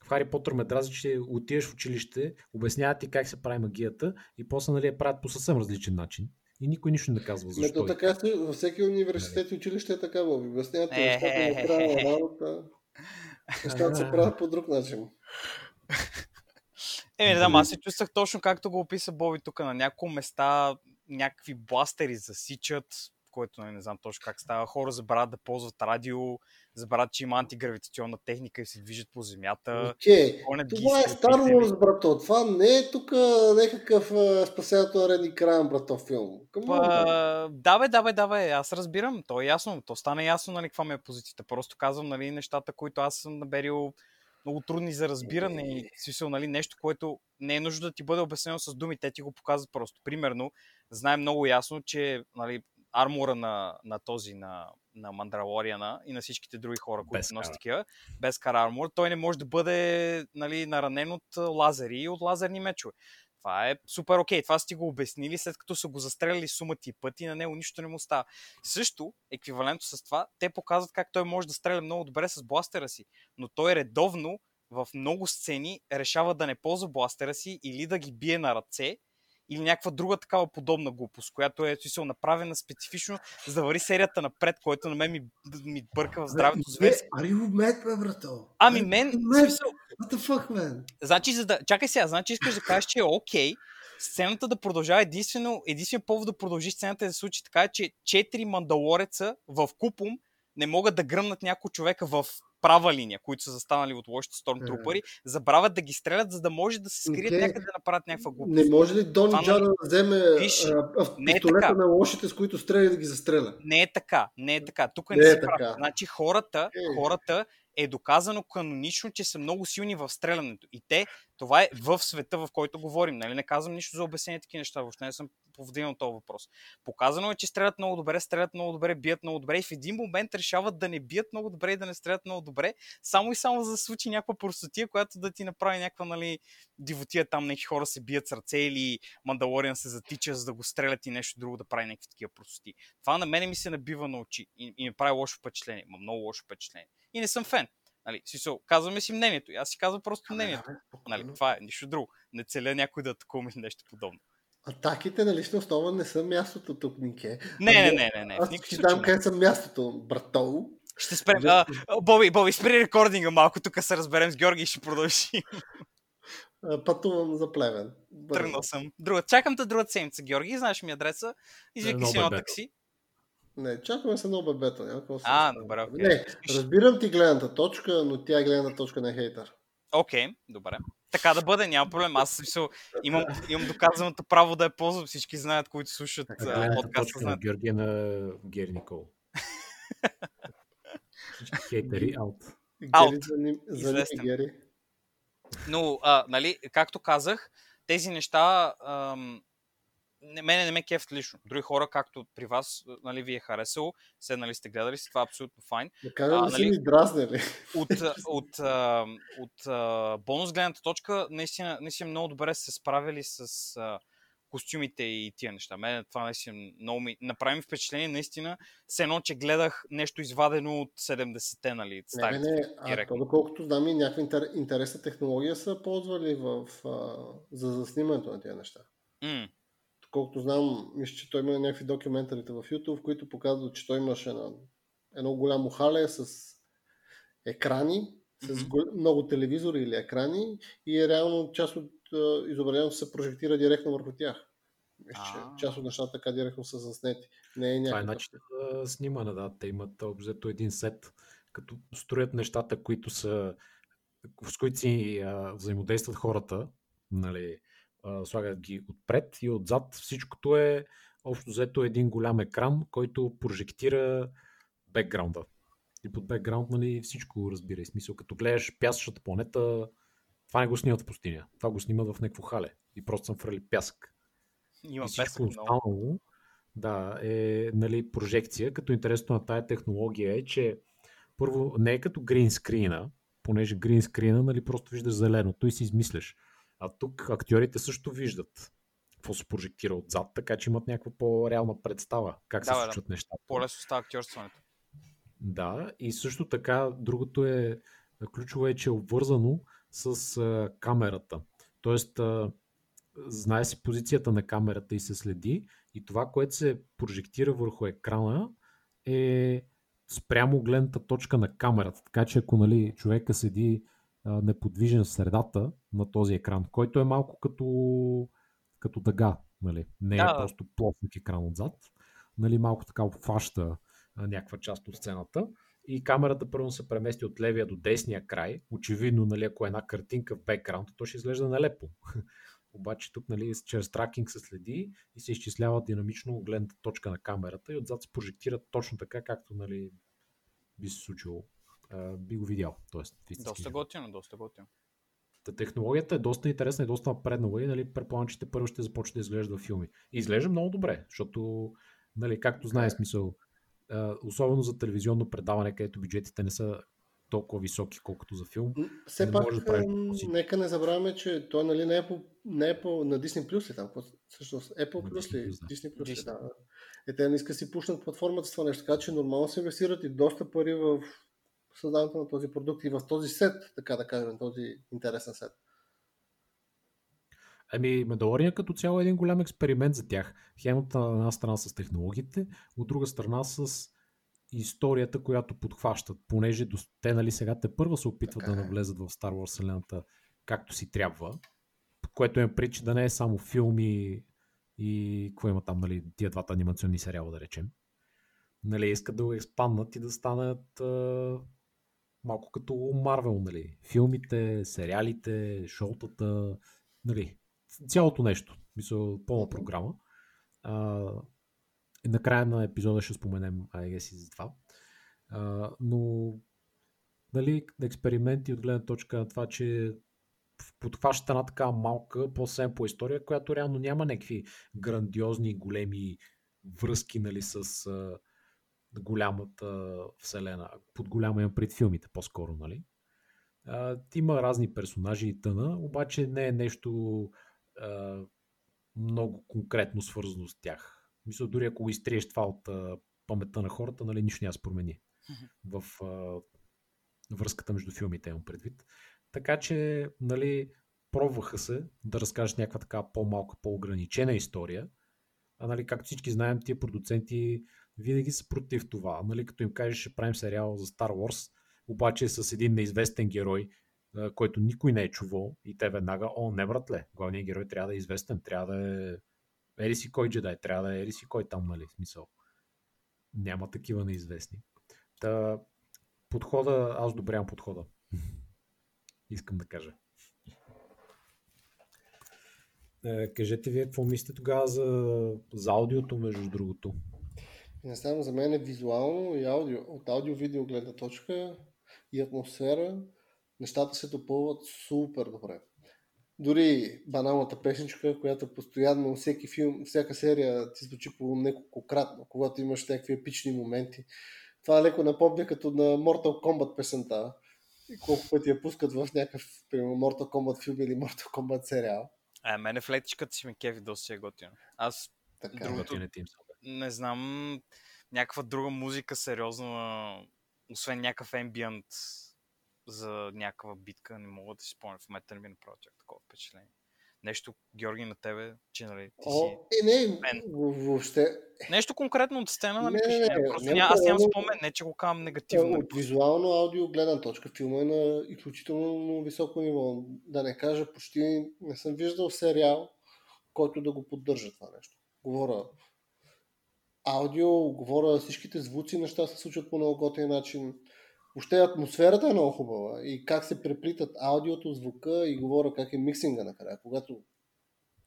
в Хари Потър ме дрази, че отиваш в училище, обясняват ти как се прави магията и после нали, я правят по съвсем различен начин. И никой нищо не казва защо. Мето така, във всеки университет и училище е така, Боби. Обясняват ти нещата на края на работа. Нещата се правят по друг начин. Е, не знам, аз се чувствах точно както го описа Боби тук. На няколко места някакви бластери засичат, което нали, не знам точно как става. Хора забравят да ползват радио, забравят, че има антигравитационна техника и се движат по земята. Ги това е с Star пистели. Wars, брато. Това не е тук някакъв спасението на Ред Крайан, брато, филм. Па, да, бе, да, бе, да, бе, аз разбирам, то е ясно, то стана ясно, нали, каква ми е позицията. Просто казвам, нали, нещата, които аз съм наберил много трудни за разбиране и смисъл, нали, нещо, което не е нужно да ти бъде обяснено с думи, те ти го показват просто. Примерно, знаем много ясно, че, нали, армора на, на този, на, на Мандралориана и на всичките други хора, които Без носят такива, без кара армор, той не може да бъде нали, наранен от лазери и от лазерни мечове. Това е супер окей. Това сте го обяснили, след като са го застреляли сума ти пъти, на него нищо не му става. Също, еквивалентно с това, те показват как той може да стреля много добре с бластера си, но той редовно в много сцени решава да не ползва бластера си или да ги бие на ръце, или някаква друга такава подобна глупост, която е смисъл, направена специфично, за да вари серията напред, което на мен ми, ми бърка в здравето Е, зверски. Are you mad, бе, брато? Ами мен, смисъл, What the fuck, man? Значи, за да... Чакай сега, значи искаш да кажеш, че е окей сцената да продължава единствено, единствен повод да продължи сцената е да се случи така, че четири мандалореца в купум не могат да гръмнат някой човека в права линия, които са застанали от лошите стормтрупъри, забравят да ги стрелят, за да може да се скрият Окей. някъде да направят някаква глупост. Не може ли Дон Това Джара да вземе Виж, а, не е така. на лошите, с които стреля да ги застреля? Не е така, не е така. Тук не, Не е прав. така. Значи хората, хората е доказано канонично, че са много силни в стрелянето. И те, това е в света, в който говорим. Нали? Не казвам нищо за обяснение такива неща. Въобще не съм повдигнал този въпрос. Показано е, че стрелят много добре, стрелят много добре, бият много добре и в един момент решават да не бият много добре и да не стрелят много добре, само и само за да случи някаква простотия, която да ти направи някаква нали, дивотия там, някакви хора се бият с ръце или Мандалориан се затича, за да го стрелят и нещо друго да прави някакви такива простоти. Това на мене ми се набива на очи и, и ми прави лошо впечатление, ма много лошо впечатление. И не съм фен. Нали, смисъл, казваме си мнението. И аз си казвам просто мнението. Нали, това е нищо друго. Не целя някой да атакуваме нещо подобно. Атаките на лична основа не са мястото тук, Нике. Не, не, Ами, не, не, не. Аз случай. дам къде са мястото, брато. Ще спрем. А, а, Боби, Боби, спри рекординга малко, тук се разберем с Георги и ще продължи. Пътувам за плевен. Тръгнал съм. Друга, чакам те другата седмица, Георги. Знаеш ми адреса. Извикай си едно такси. Не, чакаме се едно бебето. Няма А, добре, окей. Не, разбирам ти гледната точка, но тя е гледната точка на хейтър. Окей, добре. Така да бъде, няма проблем. Аз смисъл, имам, имам доказаното право да я ползвам. Всички знаят, които слушат гледната подкаста. точка на Знаят. Георги е на Гери Никол. Всички хейтери аут. Аут. Гери, за ним, за ним, Известен. Гери. Но, а, нали, както казах, тези неща ам, не, мене не ме кефт лично. Други хора, както при вас, нали, ви е харесало, седнали сте гледали си, това е абсолютно файн. Да кажа А, ли си нали? ми дразнали? От, от, от а, бонус гледната точка, наистина, наистина много добре се справили с а, костюмите и тия неща. Мене това наистина много ми направи впечатление, наистина, все едно, че гледах нещо извадено от 70-те, нали, старите. не, не. А, директно. то, доколкото знам и някаква интер, интересна технология са ползвали в, а, за заснимането на тези неща. М, Доколкото знам, мисля, че той има някакви документарите в YouTube, в които показват, че той имаше едно, едно голямо хале с екрани, с гол- много телевизори или екрани и е реално част от изображението се прожектира директно върху тях. Мисля, че част от нещата така директно са заснети. Не е Това е някакъв... начин за снимане, да. Те имат обзето един сет, като строят нещата, които са, с които си а, взаимодействат хората, нали, слагат ги отпред и отзад. Всичкото е общо взето един голям екран, който прожектира бекграунда. И под бекграунд, нали, всичко разбира. Смисъл, като гледаш пясъчната планета, това не го снимат в пустиня. Това го снимат в някакво хале. И просто съм фрали пясък. има и всичко много. останало да, е нали, прожекция, като интересно на тая технология е, че първо не е като гринскрина, понеже гринскрина нали, просто виждаш зеленото и си измисляш. А тук актьорите също виждат какво се прожектира отзад, така че имат някаква по-реална представа как се Да, да. случват нещата. По-лесно става актьорстването. Да, и също така другото е, ключово е, че е обвързано с а, камерата. Тоест, а, знае си позицията на камерата и се следи и това, което се прожектира върху екрана е спрямо гледната точка на камерата. Така че ако нали, човека седи неподвижен в средата на този екран, който е малко като, като дъга. Нали? Не е Да. просто плоснак екран отзад. Нали? Малко така обхваща някаква част от сцената. И камерата първо се премести от левия до десния край. Очевидно, нали, ако е една картинка в бекграунда, то ще изглежда нелепо. Обаче тук нали, чрез тракинг се следи и се изчислява динамично гледната точка на камерата и отзад се прожектира точно така, както нали, би се случило. А, би го видял. Тоест, Доста готино, доста готино. Та технологията е доста интересна и доста напреднала и нали, предполагам, че те първо ще започне да изглежда в филми. И изглежда много добре, защото, нали, както знае смисъл, особено за телевизионно предаване, където бюджетите не са толкова високи, колкото за филм. Все Не пак, може да правиш нека не забравяме, че той нали, не, е по, не е по, на Disney Plus ли там? Какво- Всъщност, Apple На Plus ли? Disney Plus Disney. да. Е, те не искат да си пуснат платформата с това нещо, така че нормално се инвестират и доста пари в създаването на този продукт и в този сет, така да кажем, този интересен сет. Ами, Медалория като цяло е един голям експеримент за тях. Хем от една страна с технологиите, от друга страна с историята, която подхващат, понеже до- те нали сега те първо се опитват Така да е. навлезат в Star Wars вселената както си трябва, което им причи да не е само филми и какво има там, нали, тия двата анимационни сериала, да речем. Нали, искат да го експанднат и да станат а, малко като Марвел, нали. Филмите, сериалите, шоутата, нали, цялото нещо. Мисля, пълна програма. А, накрая на епизода ще споменем I guess и за това. А, но нали, експерименти от гледна точка на това, че подхваща една така малка, по-съвсем по история, която реално няма някакви грандиозни, големи връзки нали, с а, голямата вселена. Под голяма имам пред филмите по-скоро, нали? А, има разни персонажи и тъна, обаче не е нещо а, много конкретно свързано с тях. Мисля, дори ако изтриеш това от а, паметта на хората, нали, нищо няма се промени в а, връзката между филмите, имам предвид. Така че, нали, пробваха се да разкажат някаква така по-малка, по-ограничена история. А, нали, както всички знаем, тия продуценти винаги са против това. Нали, като им кажеш, ще правим сериал за Star Wars, обаче с един неизвестен герой, който никой не е чувал и те веднага, о, не братле, главният герой трябва да е известен, трябва да е ери си кой джедай, трябва да е ери си кой там, нали, смисъл. Няма такива неизвестни. Та, подхода, аз одобрявам подхода. Искам да кажа. Е, кажете вие какво мислите тогава за, за аудиото, между другото. Не знам, за мен е визуално и аудио, от аудио-видео гледна точка и атмосфера, нещата се допълват супер добре. Дори баналната песничка, която постоянно всеки филм, всяка серия ти звучи по неколкократно, когато имаш някакви епични моменти. Това леко напомня като на Mortal Kombat песента. И колко пъти я пускат в някакъв, примерно, Mortal Kombat филм или Mortal Kombat сериал. А, мене флетичката си ме кеви доста е готино. Аз Така. Другото- Готините им са. Не знам някаква друга музика сериозна, освен някакъв ембиент за някаква битка, не мога да си спомня. В момента не ми направи чак такова впечатление. Нещо, Георги, на тебе, че нали, ти О, си... е, не, Мен. въобще, Нещо конкретно от сцена, нали? Не, не, няма, не, просто няма ня, аз нямам спомен, не че го казвам негативно. От визуално аудио гледна точка филма е на изключително високо ниво. Да не кажа, почти не съм виждал сериал, който да го поддържа това нещо. Говоря аудио, говоря всичките звуци, неща се случват по много готин начин. Въобще атмосферата е много хубава и как се преплитат аудиото, звука и говоря как е миксинга накрая, когато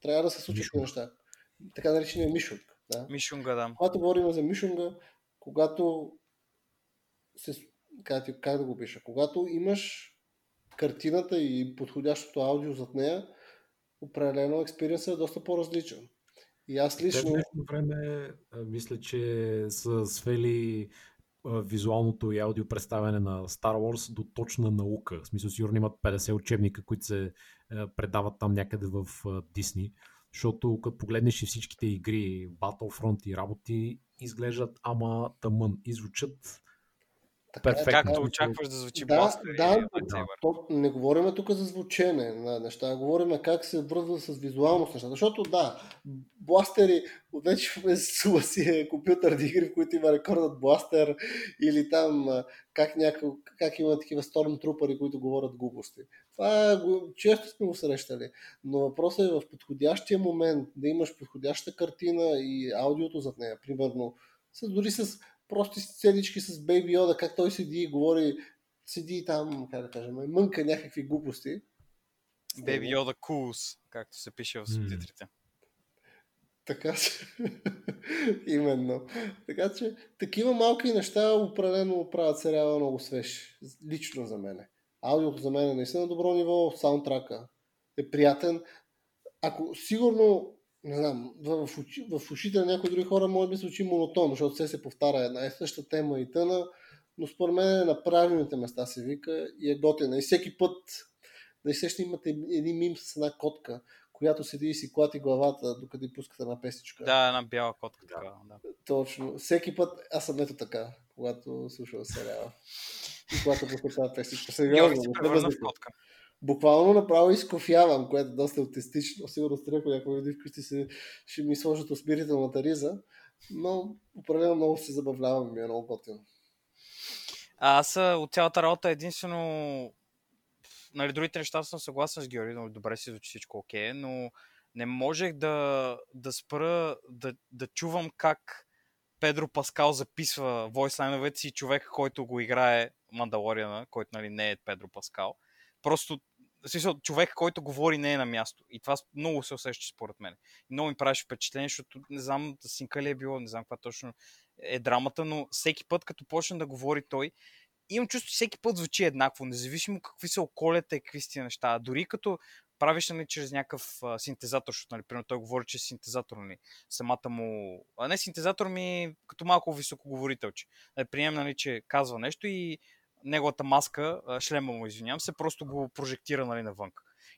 трябва да се случат неща. Така наречения мишунг. Да? Мишунга, да. когато говорим за Мишунга, когато се, как, как да го пиша, когато имаш картината и подходящото аудио зад нея, определено експириенсът е доста по-различен. И аз Те в лично... днешно време мисля, че са свели визуалното и аудио представяне на Star Wars до точна наука. В смисъл, сигурно имат 50 учебника, които се предават там някъде в Disney. Защото като погледнеш и всичките игри, Battlefront и работи, изглеждат ама тъмън и звучат Така е, е. Както очакваш да звучи Да, да, да. То, не говорим тук за звучене на неща, говорим как се връзва с визуалност неща. Защото да, бластери, вече в си е компютърни игри, в които има рекордът бластер или там как, няко, как има такива стормтрупъри, които говорят глупости. Това го, често сме го срещали. Но въпросът е в подходящия момент да имаш подходяща картина и аудиото зад нея. Примерно, с, дори с прости сценички с Baby Yoda, как той седи и говори, седи там, как да кажем, мънка някакви глупости. Baby Yoda Cools, както се пише в субтитрите. Така че, именно. Така че, такива малки неща определено правят сериала много свеж. Лично за мене. Аудиото за мен е наистина на добро ниво, саундтрака е приятен. Ако сигурно, не знам, в, в, очи, в ушите на някои други хора може би звучи монотонно, защото все се повтаря една и съща тема и тъна, но според мен на правилните места се вика и е готина. И всеки път, да сеща имате един мим с една котка, която седи и си клати главата, докато и пускате една песичка. Да, една бяла котка. Да. Така, да. Точно. Всеки път аз съм ето така, когато слушам сериала. И когато пуска тази песичка. Георги Сериозно, се не се превърна в котка. Буквално направо изкофявам, което е доста аутистично. Сигурно сте ако някой види вкъщи се, ще ми сложат усмирителната риза. Но определено много се забавлявам и е много готино. Аз от цялата работа единствено... Нали, другите неща съм съгласен с Георги, но добре си звучи всичко окей, но не можех да, да спра да, да чувам как Педро Паскал записва войслайновете си човек, който го играе Мандалориана, който нали, не е Педро Паскал. Просто смисъл, човек, който говори не е на място. И това много се усеща според мен. И много ми правеше впечатление, защото не знам синка ли е било, не знам каква точно е драмата, но всеки път, като почне да говори той, имам чувство, че всеки път звучи еднакво, независимо какви са околята и какви тия неща. Дори като правиш нали, чрез някакъв а, синтезатор, защото, нали, примерно, той говори чрез синтезатор, нали, самата му... А не синтезатор ми, като малко високоговорителче. Нали, приемем, нали, че казва нещо и неговата маска, шлема му, извинявам се, просто го прожектира нали, навън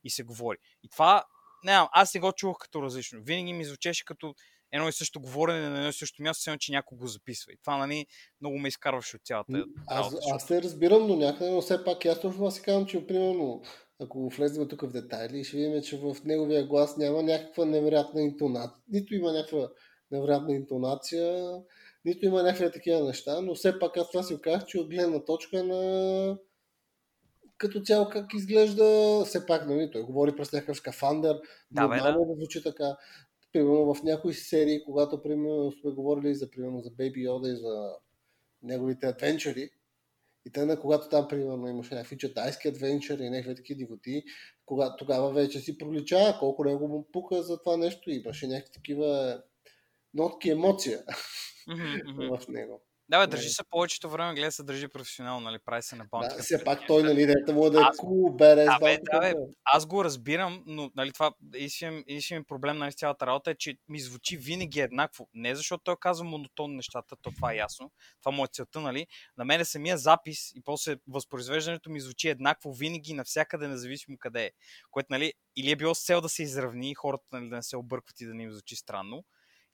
и се говори. И това, не знам, аз не го чувах като различно. Винаги ми звучеше като едно и също говорене на едно и също място, все че някой го записва. И това, нали, много ме изкарваше от цялата Аз, работа. аз те разбирам до някъде, но все пак аз точно си казвам, че примерно, ако влезем тук в детайли, ще видим, че в неговия глас няма някаква невероятна интонация. Нито има някаква невероятна интонация, нито има някакви такива неща, но все пак аз това си казах, че от гледна точка на като цяло как изглежда, все пак, нали, той говори през някакъв скафандър, Да, бе, нормално да звучи така. Примерно в някои серии, когато примерно сме говорили за, примерно, за Baby Yoda и за неговите адвенчъри, и тъна, когато там, примерно, имаше някакви четайски адвенчъри и някакви такива дивоти, кога, тогава вече си пролича колко него му пука за това нещо. Имаше някакви такива нотки емоция Мгм. в него. Да, бе, държи се повечето време, гледа се държи професионално, нали, прави се на Да, бантика. все пак той, нали, дете му да е кул, бере, Да, бе, да, бе, аз го разбирам, но нали, това единственият единственият проблем нали, с цялата работа е, че ми звучи винаги еднакво. Не защото той казва монотонно нещата, то това е ясно. Това му е целта, нали? На мен самия запис и после възпроизвеждането ми звучи еднакво винаги навсякъде, независимо къде е. Което, нали, или е било с цел да се изравни, хората нали, да не се объркват и да не им звучи странно.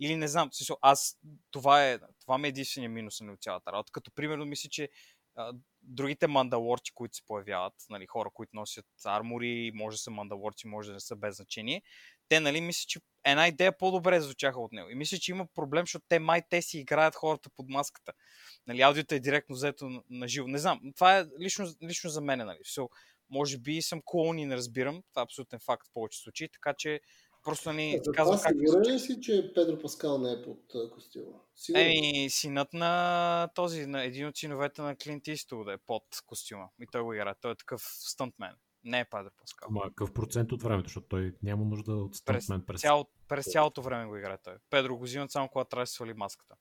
Или не знам, смисъл, аз това е, това ми е единствения минус нали, от цялата работа. Като примерно мисля, че а, другите мандалорци, които се появяват, нали, хора, които носят армори, може да са мандалорци, може да не са без значение, те, нали, мисля, че една идея по-добре звучаха от него. И мисля, че има проблем, защото те май те си играят хората под маската. Нали, аудиото е директно взето на, на живо. Не знам, това е лично, лично за мен, нали. Все, може би съм клоун и не разбирам. Това е абсолютен факт в повече случаи, така че просто ни За казвам това как сигурен ли си, че Педро Паскал не е под костюма? Сигурен. Еми, синът на този, на един от синовете на Клинт Иствуд е под костюма. И той го играе. Той е такъв стънтмен. Не е Падър Паскал. Ама какъв процент от времето, защото той няма нужда от стънтмен през... цяло, през цялото време го играе той. Педро го взимат само когато трябва да се свали маската.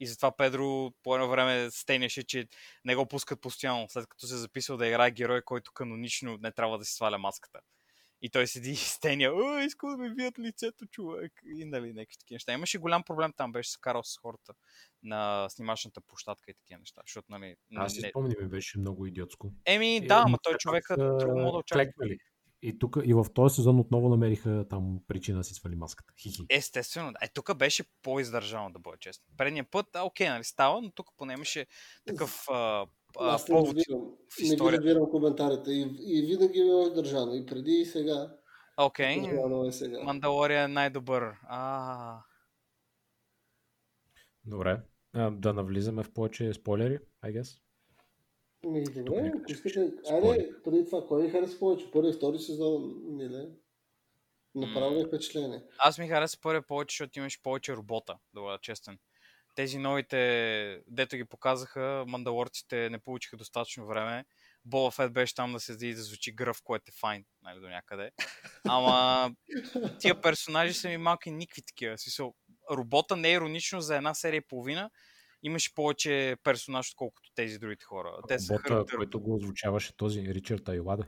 И затова Педро по едно време стейнеше, че не го пускат постоянно, след като се е записал да играе герой, който канонично не трябва да си сваля маската. И той седи и стеня, о, иска да ми вият лицето, човек. И нали, някакви такива неща. Имаше голям проблем там, беше се карал с хората на снимачната площадка и такива неща. Защото, нали, Аз си не... спомням, ми беше много идиотско. Еми, Е, да, ама той човека мога да очаква. И тук и в този сезон отново намериха там причина да си свали маската. Хихи. Естествено. Е, тук беше по-издържано, да бъда честен. Предния път, а, окей, нали става, но тук поне имаше такъв а, Аз не разбирам. в Не ги историята. разбирам коментарите. И, и винаги е държано. И преди, и сега. Окей, Държано е сега. Мандалория е най-добър. А, Добре. А, да навлизаме в повече спойлери, I guess. Ми, добре, ако пише Айде, преди това, кой ви хареса повече? Първи втори сезон, Миле? Е впечатление? аз ми хареса първия повече, защото имаш повече робота, да бъда честен. Тези новите, дето ги показаха, мандалорците не получиха достатъчно време. Боба Фет беше там да седи и да звучи гръв, което е файн, нали, до някъде. Ама тия персонажи са ми малки никви такива. Смисъл, робота не е иронично за една серия и половина. Имаше повече персонаж, отколкото тези другите хора. Те са Бота, характер... който го озвучаваше този Ричард Айлада.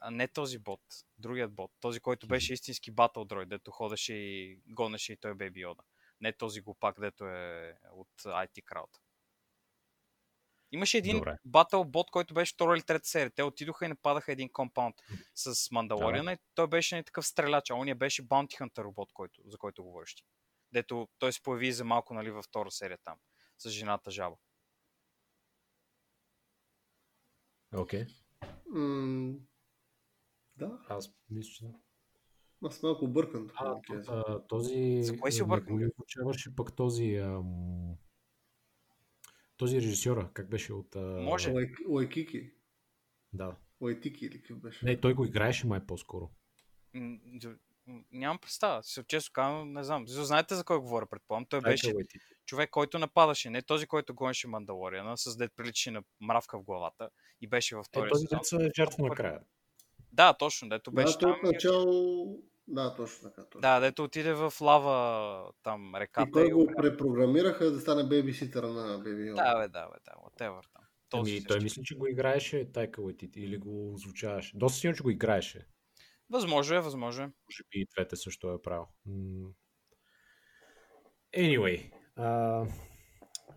А не този бот, другият бот. Този, който беше истински батъл дрой, дето ходеше и гонеше и той Беби Йода. Не този глупак, дето е от IT Crowd. Имаше един Добре. батъл бот, който беше втора или трета серия. Те отидоха и нападаха един компаунд с Мандалориана и той беше не такъв стреляч, а ония беше Bounty Hunter робот, който, за който говориш ти. Дето той се появи за малко нали, във втора серия там, с жената жаба. Окей. М, Да, Аз мисля, че... аз малко объркан. А, а, този... За кое си объркан, бе? озвучаваше пък този... Ам... Този режисьора, как беше от... А... Може. Лай- Лайкики. Да. Лайтики или какъв беше? Не, той го играеше май по-скоро. Нямам представа. Се- Често казвам, не знам. Знаете за кой говоря, предполагам. Той беше човек, който нападаше. Не този, който гонеше Мандалориана, с дет приличи на мравка в главата и беше във Е, втория този сезон. деца е жертва накрая. Да, точно, дето беше Да, той там. от и- начало... Да, точно така. Точно. Да, дето отиде в лава там реката. И той го препрограмираха да стане бейбиситъра на Беби Йода. Да, бе, да, бе, да, whatever там. Този Ами, той мисля, че го играеше Тайка Уайтити или го озвучаваше. Доста сигурно, че го играеше. Възможно е, възможно е. Може би и двете също е правил. Anyway. А,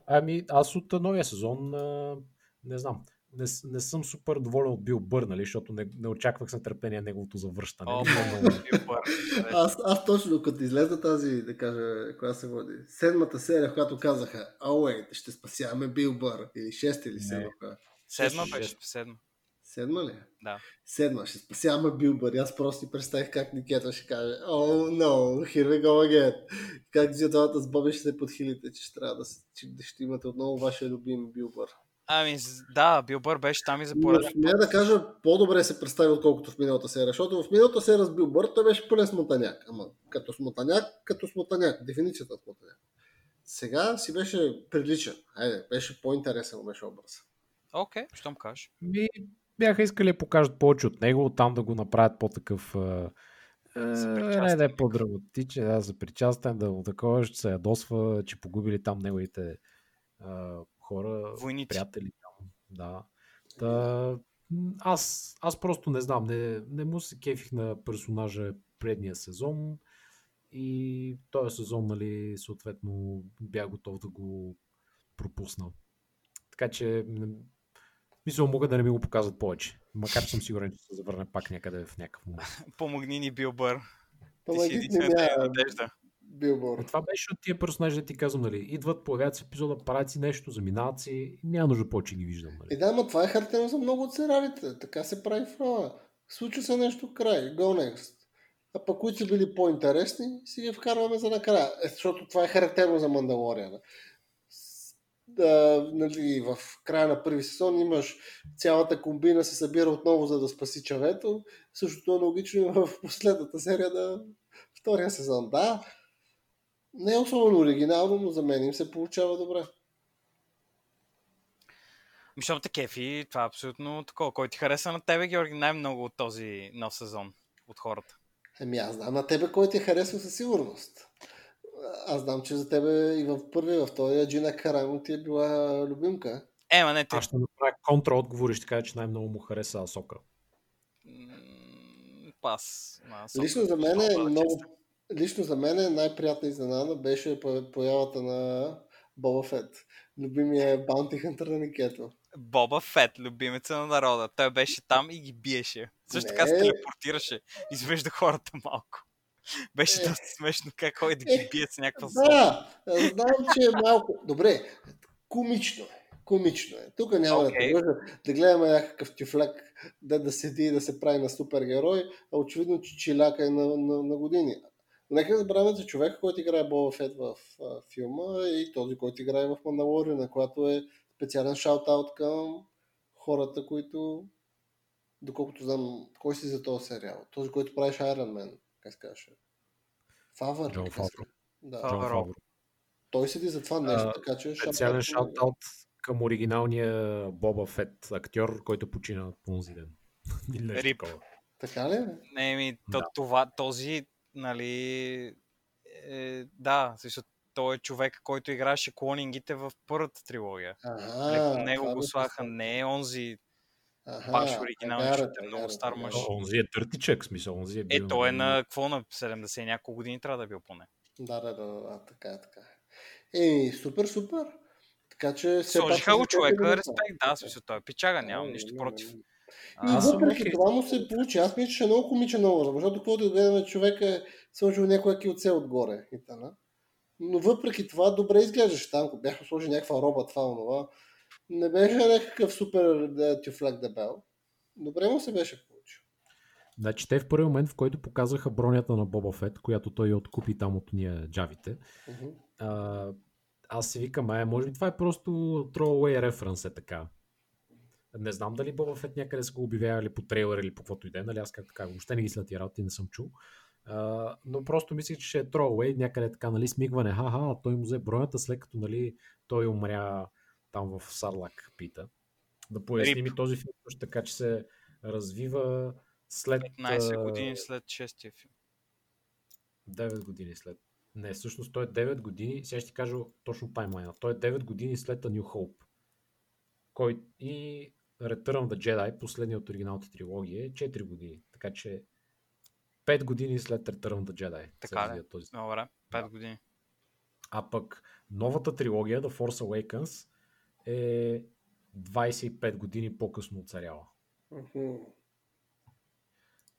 ами, аз от новия сезон а, не знам. Не, не съм супер доволен от Бил Бър, нали, защото не, не очаквах с нетърпение неговото завръщане. О. Аз, аз точно като излезе тази, да кажа, коя се води, седмата серия, в която казаха, а, уейт, ще спасяваме Бил Бър, или шеста или седма. Седма беше, седма. Седма ли? Да. Седма, ще спасяваме Бил Бър. И Аз просто си представих как Никета ще каже, о, oh, no, here we go again. Как двамата с Боби ще се подхилите, че ще трябва да, че ще имате отново вашия любим Бил Бър. Ами, да, Бил Бър беше там и за пореден смея да кажа, по-добре се представи, отколкото в миналата серия, защото в миналата серия с Бил Бър той беше пълен смотаняк. Ама като смотаняк, като смотаняк, дефиницията смотаняк. Сега си беше приличен. Айде, беше по-интересен, беше образ. Окей, щом кажеш. Ми, бяха искали да покажат повече от него, там да го направят по-такъв не да е някакъв. по-драматичен, да, за причастен, да му такова, че се ядосва, че погубили там неговите хора, Войници. приятели. Да. Та, аз, аз просто не знам, не, не му се кефих на персонажа предния сезон и този сезон, нали, съответно бях готов да го пропусна. Така че, мисля, могат да не ми го показват повече. Макар че съм сигурен, че се завърне пак някъде в някакъв момент. Помогни ни, Бил Бър. Ти си единствената надежда. Бил Бър. Е, това беше от тия персонажи, да ти казвам, нали, идват, появяват се епизода, правят си нещо, заминават си, и няма нужда повече ги виждам. Е, Нали. да, ама това е характерно за много от сериалите. Така се прави Роя. Случва се нещо край. Go next. А пък които са били по-интересни, си ги вкарваме за накрая. Е, защото това е характерно за Мандалориана. Да, нали, в края на първи сезон имаш цялата комбина се събира отново за да спаси чавето. Същото е логично и в последната серия на втория сезон. Да, не е особено оригинално, но за мен им се получава добре. Ми, Защото те кефи, това е абсолютно такова. Кой ти хареса на тебе, Георги, най-много от този нов сезон от хората? Ами аз знам на тебе кой ти харесва със сигурност. Аз знам, че за тебе и в първи, и в втория Джина Карамо ти е била любимка. Е, ма не, те... Аз ще направя контраотговор и ще кажа, че най-много му хареса Асока. Пас. Лично за мен е много... Лично за мен е най-приятна изненада беше по- появата на Боба Фет. Любимия Bounty Hunter на Никето. Боба Фет, любимеца на народа. Той беше там и ги биеше. Също така се телепортираше. Извежда хората малко. Беше Е. доста смешно как ходи да ги бие с някаква сол. Да, знам, че е малко. Добре, комично е. Комично е. Тук няма да Окей. те лъжа да гледаме някакъв тюфлек да, да седи и да се прави на супергерой, а очевидно, че чиляка е на, на, на години. Нека да забравяме, че човека, който играе Боба Фет в а, филма е и този, който играе в Мандалориана, която е специален шаут-аут към хората, които доколкото знам, кой си за този сериал? Този, който правиш Iron Man, как се казваше? Фавър. Джон Фавро. Да. Джон Фавро. Той седи за това нещо, А, така че... Специален му- шаут-аут към оригиналния Боба Фет актьор, който почина по онзи ден. Рип. Така ли? е? Не, ми, то, Да. това, този, нали, е, да, също той е човек, който играеше клонингите в първата трилогия. Нали, Ага, по него това го слаха, не е онзи Ага, тагара, защото е много стар мъж. Онзи е търтичък, смисъл. Онзи е бил... Е, той е на какво на 70 и няколко години трябва да е бил поне. Да, да, да, да, така е, така е. Еми, супер, супер. Така че... Сложиха го човека, респект, да, смисъл, той е пичага, нямам нищо против. да. И Аз въпреки това му се получи. Аз мисля, че е много комичен образ, защото когато да гледаме човек е сложил някоя килце отгоре и тана. Но въпреки това добре изглеждаше там, ако бяха сложили някаква роба, това, онова. Не беше някакъв супер да, тюфлек дебел. Добре му се беше получил. Значи те в първи момент, в който показаха бронята на Боба Фет, която той откупи там от уния джавите, Мгм. а, аз си викам, а, може би това е просто throwaway reference е така. Не знам дали Боба Фет някъде са го обявявали по трейлер или по каквото и да е, нали аз как така, въобще не ги след тия работи, не съм чул. А, но просто мислих, че ще е throwaway, някъде така, нали, смигване, ха-ха, той му взе бронята, след като, нали, той умря там в Сарлак, пита. Да поясним и този филм, също така, че се развива след... 15 а, години след шестия филм. 9 години след. Не, всъщност той е 9 години. Сега ще ти кажа точно таймлайна. Той е 9 години след A New Hope. Кой... И Return of the Jedi, последният от оригиналната трилогия, е 4 години. Така че 5 години след Return of the Jedi. Така развива този. Добре, 5 Да. години. А пък новата трилогия, The Force Awakens, е 25 години по-късно сериала. Мгм.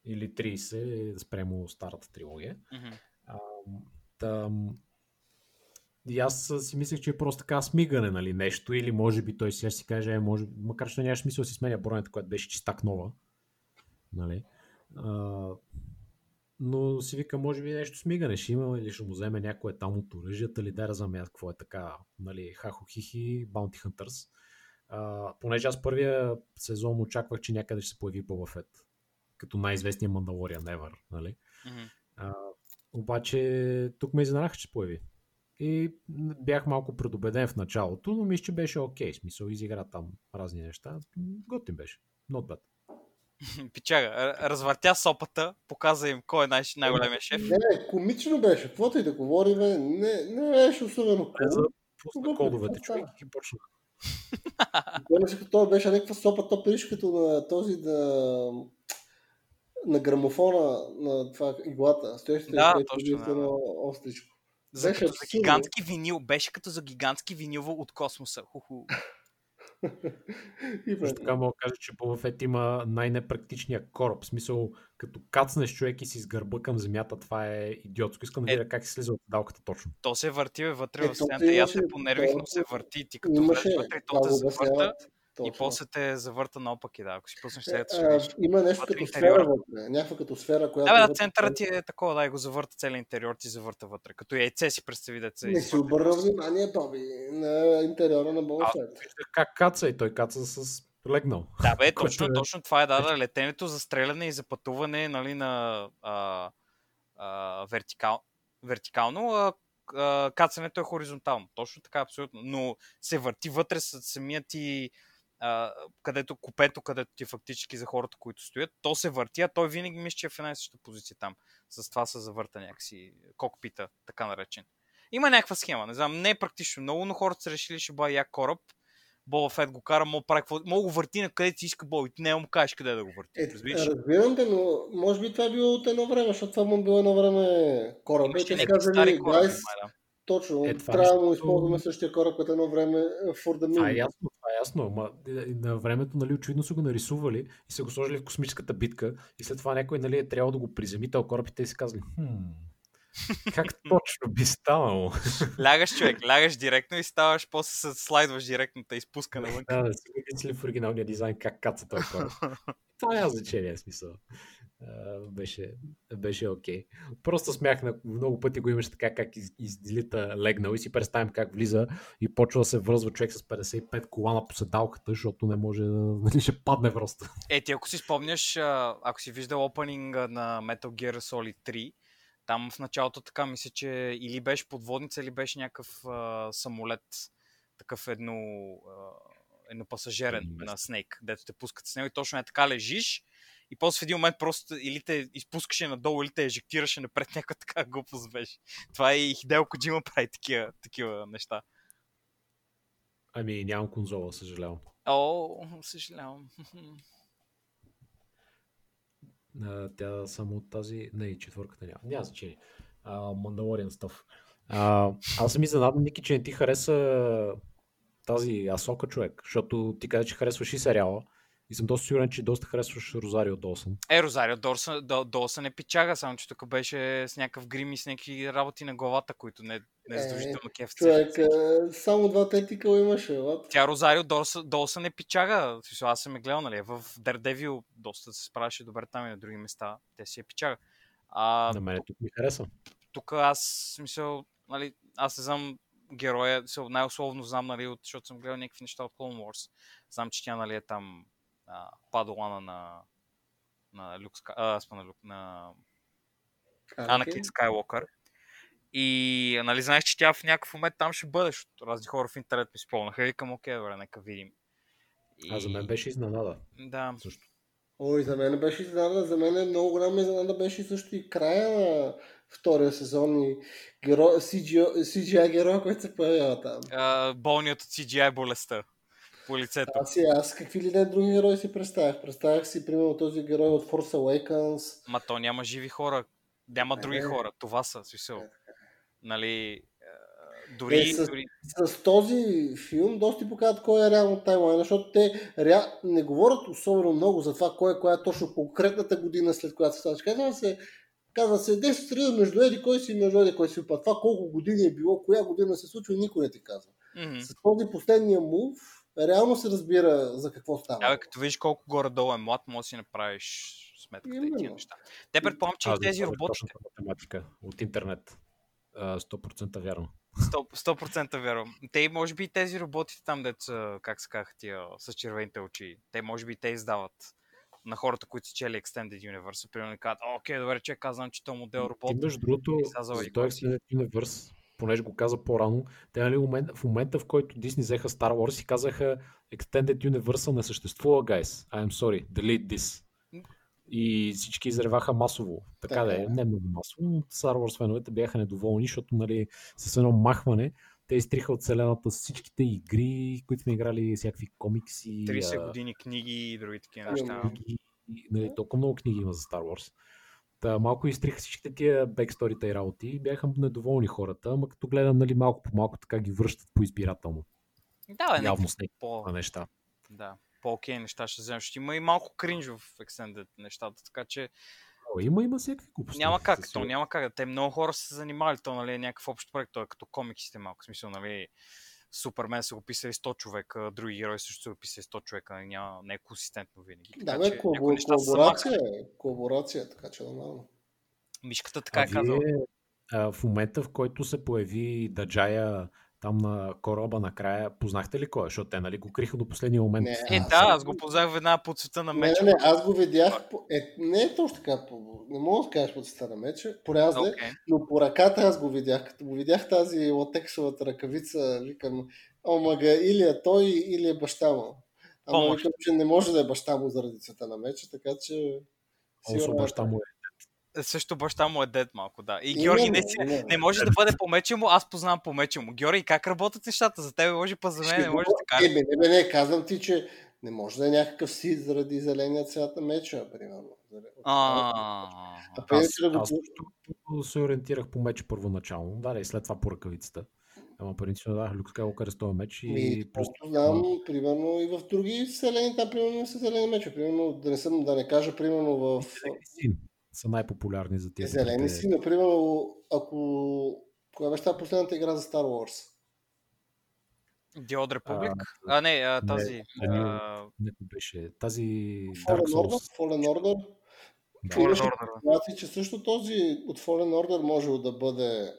Или 30 спрямо старата трилогия. Мгм. Ам, Там... И аз си мислех, че е просто така смигане, нали, нещо, или може би той сега си каже, е, може, макар че нямаше смисъл да си сменя бронята, която беше чистак нова, нали, а, но си вика, може би нещо смигане ще има, или ще му вземе някое там от оръжията, или да разумея какво е така, нали, хахо хихи, Bounty Hunters. А, понеже аз първия сезон очаквах, че някъде ще се появи Boba Fett, като най-известният Мандалориан ever, нали. Мгм. А, обаче тук ме изненадаха, че се появи. И бях малко предубеден в началото, но мисля, че беше окей. Смисъл, изигра там разни неща. Готин беше. Not bad. Пичага, развъртя сопата, показа им кой е най- най-големия шеф. Не, не, комично беше. Каквото и да говорим, не, не беше особено за cool. пусна кодовете, това човек и почна. Той беше някаква сопа, то прилиш като на този да на грамофона на това иглата. Стоеше Да, точно, да, да. остричко. За, Беше като за гигантски винил, беше като за гигантски винил от космоса. Ху-ху. И Също така мога да кажа, че Fett има най-непрактичния кораб. В смисъл, като кацнеш човек и си с гърба към земята, това е идиотско. Искам да Е. видя как се слиза от далката точно. То се върти вътре Е, в стената и аз се понервих, но се върти. Ти като Имаше, вътре, то те го завърта обясняват. и Точно. после те завърта наопаки, да. Ако си пуснеш Е, сега, ще има нещо като сфера вътре. Някаква като сфера, която... Да, бе, да, вътре- центърът ти е такова, да, и го завърта целият интериор, ти завърта вътре. Като яйце си представи деца. Не си обърна внимание, Боби, на интериора на. Виждах как каца и той каца с легнал. Да, бе, точно, е- точно това е, да, да, летенето за стреляне и за пътуване, нали, на а, а, вертикал, вертикално, а, а, кацането е хоризонтално. Точно така, абсолютно. Но се върти вътре с самия ти а, където купето, където ти фактически за хората, които стоят, то се върти, а той винаги мисля, че е в една и съща позиция там. С това се завърта някакси кокпита, така наречен. Има някаква схема, не знам, не е практично много, но хората са решили, ще бъде як кораб. Боба Фет го кара, мога прави мога го върти на където си иска Боби. Не му кажеш къде да го върти. Е, разбираш? разбирам те, но може би това е било от едно време, защото това му било едно време Имаше те са някакви стари казали, кораби, guys. Точно, Е, е, това трябва да му използваме същия кораб, като едно време е, for the Това е moon. ясно, това е ясно. Ма, е, на времето, нали, очевидно са го нарисували и са го сложили в космическата битка и след това някой, нали, е трябвало да го приземи този кораб и те си казали, хм, как точно би станало? Лягаш, човек, лягаш директно и ставаш, после се слайдваш директно, те изпуска навън. да, да си мисли в оригиналния дизайн как каца този кораб. Това няма значение, смисъл. Беше, беше окей. Просто смях на много пъти го имаше така как из, излита легнал и си представим как влиза и почва да се връзва човек с 55 кола на поседалката, защото не може да нали, ще падне просто. Е, ти ако си спомняш, ако си виждал опенинга на Metal Gear Solid 3, там в началото така мисля, че или беше подводница, или беше някакъв а, самолет, такъв едно, а, еднопасажерен на Snake, дето те пускат с него и точно е така лежиш и после в един момент просто или те изпускаше надолу, или те ежектираше напред, някаква така глупост беше. Това и Хидео Коджима прави такива, такива неща. Ами нямам конзола, съжалявам. О, съжалявам. А, тя само от тази... Не, четвърката няма. Няма значение. Мандалориан стъв. Аз съм изненадан, Ники, че не ти хареса тази Асока човек, защото ти каза, че харесваш и сериала и съм доста сигурен, че доста харесваш Розарио Долсън. Е, Розарио Дорсън, До- Долсън е пичага, само че тук беше с някакъв грим и с някакви работи на главата, които не, не е задължително кеф. Човек, е, само два тетикъла имаше. what? Тя Розарио Дорсън, Долсън е пичага. Аз съм е гледал, нали? В Daredevil доста се справяше добре там и на други места. Те си е пичага. А, На мен тук ми хареса. тук аз смисъл, нали, аз не знам героя, най-условно знам, нали, от, защото съм гледал някакви неща от Clone Wars. Знам, че тя, нали, е там а, падолана на на Люк, а, на Люк, на Анакин Скайлокър. И нали знаеш, че тя в някакъв момент там ще бъде, защото разни хора в интернет ми спомнаха. И викам, окей, добре, нека видим. И... А за мен беше изненада. Да. Също. Ой, за мен беше изненада. За мен е много голяма изненада беше също и края на втория сезон и геро... CGI, CGI героя, който се появява там. А, болният от CGI болестта по лицето. Аз, си, аз какви ли не други герои си представях? Представях си, примерно, този герой от Force Awakens. Ма то няма живи хора. Няма Не, други не. хора. Това са, смисъл. Нали, а, дори, Е, с- дори... С този филм доста показват кой е реално таймлайн, защото те rea... не говорят особено много за това кой е коя е точно конкретната година след която се става. Казва се, казва се 10 среда между еди кой си и между еди кой си път. Това колко години е било, коя година се случва, никой не ти казва. Мгм. С този последния мув реално се разбира за какво става. Абе, като видиш колко горе-долу е млад, може да си направиш сметката и тия неща. Те предполагам, че и Аз тези запомнях роботите, точната математика от интернет. А, 100% вярно. 100%, 100% вярвам. Те и може би и тези роботите там, деца, как се казаха тия с червените очи, те може би и те издават на хората, които са чели Extended Universe. Примерно и казват, «О, окей, добре, че казвам, че този модел робот. Ти, между другото, и сега за този. Extended Universe, понеже го каза по-рано, те нали, в момента, в който Disney взеха Star Wars и казаха Extended Universe не съществува, guys. I'm sorry, delete this. И всички изреваха масово. Така Така да е. е, не много масово, но Star Wars феновете бяха недоволни, защото нали, с едно махване те изтриха от вселената всичките игри, които сме играли, всякакви комикси. 30 а, години книги и други такива неща. книги, нали, толкова много книги има за Star Wars. Та, малко изтриха всичките тия бексторите и работи и бяха недоволни хората, ама като гледам нали, малко по малко така ги връщат по-избирателно. Да, бе, Явно с по, неща. да, по-окей неща ще вземеш. Ще има и малко кринж в Extended нещата, така че О, има, има всякакви глупости. няма как, то няма как. Те много хора са се занимавали, то нали, е някакъв общ проект, то е като комиксите малко. Смисъл, нали, Супермен са го писали 100 човека, други герои също са го писали 100 човека, нали, няма, не е консистентно винаги. Да, Така бе, са се колаборация, е, колаборация, така че нормално. Мишката така А е казала. вие, а, в момента, в който се появи Даджая там на кораба накрая, познахте ли кой? е? Защото те нали, го криха до последния момент. Не, Е, да, аз го познах веднага по цвета на Не, меча. не, не, аз го видях, по... е, не е точно така, по... не мога да кажеш по цвета на меча, порязне, Окей. но по ръката аз го видях. Като го видях тази латексовата ръкавица, викам, омага, или е той, или е баща му. Ама викам, че не може да е баща му заради цвета на меча, така че... Сигурно е баща му е. Също баща му е дед малко, да. И Георги не, си, именно. не може да бъде по мече му, аз познавам по мече му. Георги, как работят нещата? За тебе може па за мен, не може да Е, бе, не, бе, не, казвам ти, че не може да е някакъв си заради зеления цвят на меча, примерно. А, А преди Аз, аз се ориентирах по меч първоначално. Да, и след това по ръкавицата. Ама принципно да, Люк Скайлокър е с този меч и Ми, просто... знам, примерно и в други вселени, там примерно не са зелени мечове. Примерно, да не, съм, да не кажа, примерно в син са най-популярни за тия. зелени си, но примерно, ако... Кога беше тази последната игра за Star Wars? The Old Republic? А, не, а, тази. не, не. а, Не, беше. Тази Fallen Dark Order? Souls. Fallen Order? Да. Fallen Order, информация, че също този от Fallen Order може да бъде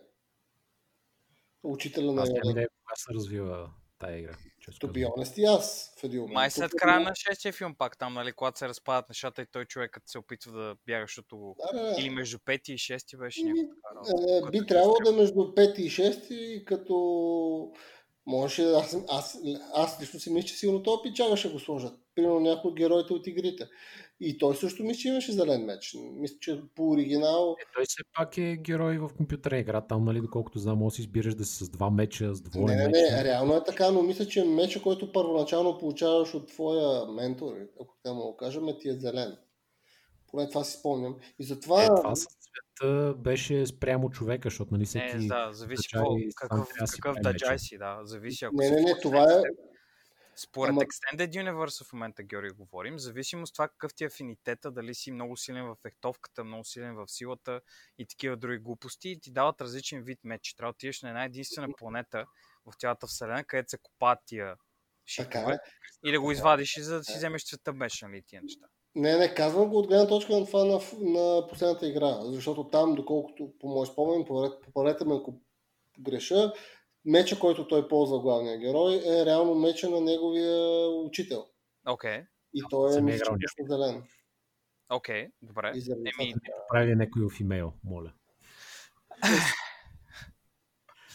учителя на Аз идея кога се развива тая игра. To be honest, и аз в един момент. Май след края на шестия филм пак там, нали, когато се разпадат нещата и той човекът се опитва да бяга, защото... Да. Или между пети и шести беше Еми, някаква. Е, би е трябвало да е между 5 и 6, като можеше, аз, аз, аз лично си мисля, че сигурно този пичага ще го сложат. Примерно някой от героите от игрите. И той също мисля, че имаше зелен меч. Мисля, че по оригинал Е, той все пак е герой в компютърна игра. Там, нали, доколкото знам, може си избираш да си с два меча, с двоен Не, не, меч. не, реално е така, но мисля, че меча, който първоначално получаваш от твоя ментор, ако така му го кажем, ти е зелен. Поне това си спомням. И затова... Е, това с цвета беше спрямо човека, защото нали всеки... Не, да, зависи какво, какъв, какъв даджай си, да. Зависи ако Не, си не, не, това е... Според Ама- Extended Universe в момента, Георги, говорим, в зависимост от това какъв ти е афинитета, дали си много силен в фехтовката, много силен в силата и такива други глупости, ти дават различен вид меч. Трябва да отидеш на една единствена планета в цялата вселена, където се копаят тия шипове е. и да го извадиш и за да си вземеш цвета меч, нали, тия неща. Не, не, казвам го от гледна точка на това на, на последната игра, защото там, доколкото по мое спомен, поправете ме ако греша, меча, който той ползва главния герой, е реално меча на неговия учител. Окей, И той е точно зелен. окей, добре. И заради Еми. Прави някой в имейл, моля.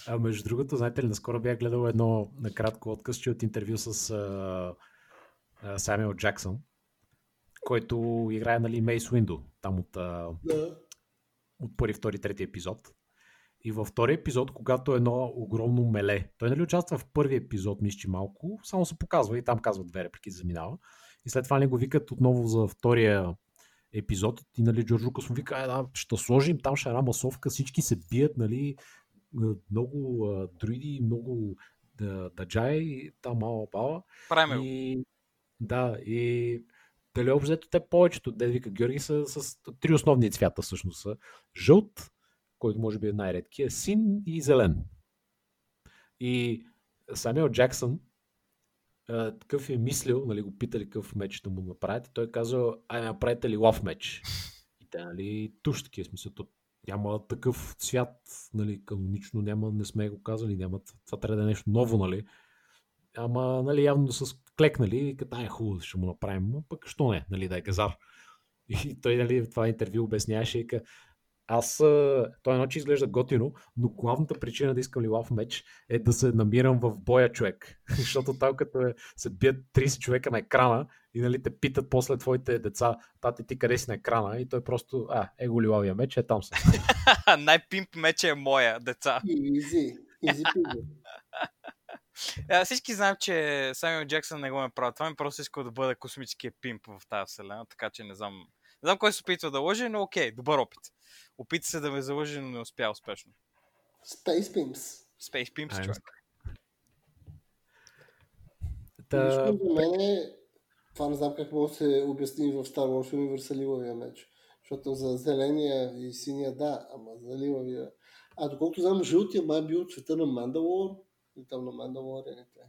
А между другото, знаете ли, наскоро бях гледал едно накратко откъсче от интервю с а, а, Самюел Джаксън, който играе, нали, Мейс Уиндо, там от, а, Да. от първи, втори, трети епизод. И във втори епизод, когато е едно огромно меле, той нали участва в първи епизод, мисля, че малко, само се показва и там казва две реплики, заминава. И след това не го викат отново за втория епизод и нали Джордж Лукас му вика, е, да, ще сложим, там ще е масовка, всички се бият, нали, много а, друиди, много да, даджай, там мала бала. правим. И, да, и дали обзето те повечето, де вика Георги, са с три основни цвята всъщност са. Жълт, който може би е най-редкия, син и зелен. И Самюел Джаксън такъв е мислил, нали, го питали какъв меч да му направят и той казал, ай направите ли лав меч? И те, нали, туш такива смисъл, то няма такъв цвят, нали, канонично няма, не сме го казали, няма, това трябва да е нещо ново, нали. Ама, нали, явно с клекнали и като, ай, хубаво, ще му направим, но пък що не, нали, да е газар. И той, нали, в това интервю обясняваше и ка, аз, той едно, че изглежда готино, но главната причина да искам ли лав меч е да се намирам в боя човек. Защото там като е, се бият 30 човека на екрана и нали, те питат после твоите деца, тати ти къде си на екрана и той просто, а, е го ли лавия меч, е там съм. Най-пимп меча е моя, деца. Изи. Изи. А, всички знаем, че Самюел Джексън не го е правил. Това ми просто иска да бъде космическия пимп в тази вселена, така че не знам. Не знам кой се опитва да лъже, но окей, добър опит. Опита се да ме залъже, но не успя успешно. Space Pimps. Space Pimps, човек. Та, Лично за мен е, това не знам как може да се обясни в Star Wars ливавия меч. Защото за зеления и синия да, ама за ливавия... А доколкото знам, жълтия май е бил от цвета на Мандалор и там на Мандалорианите.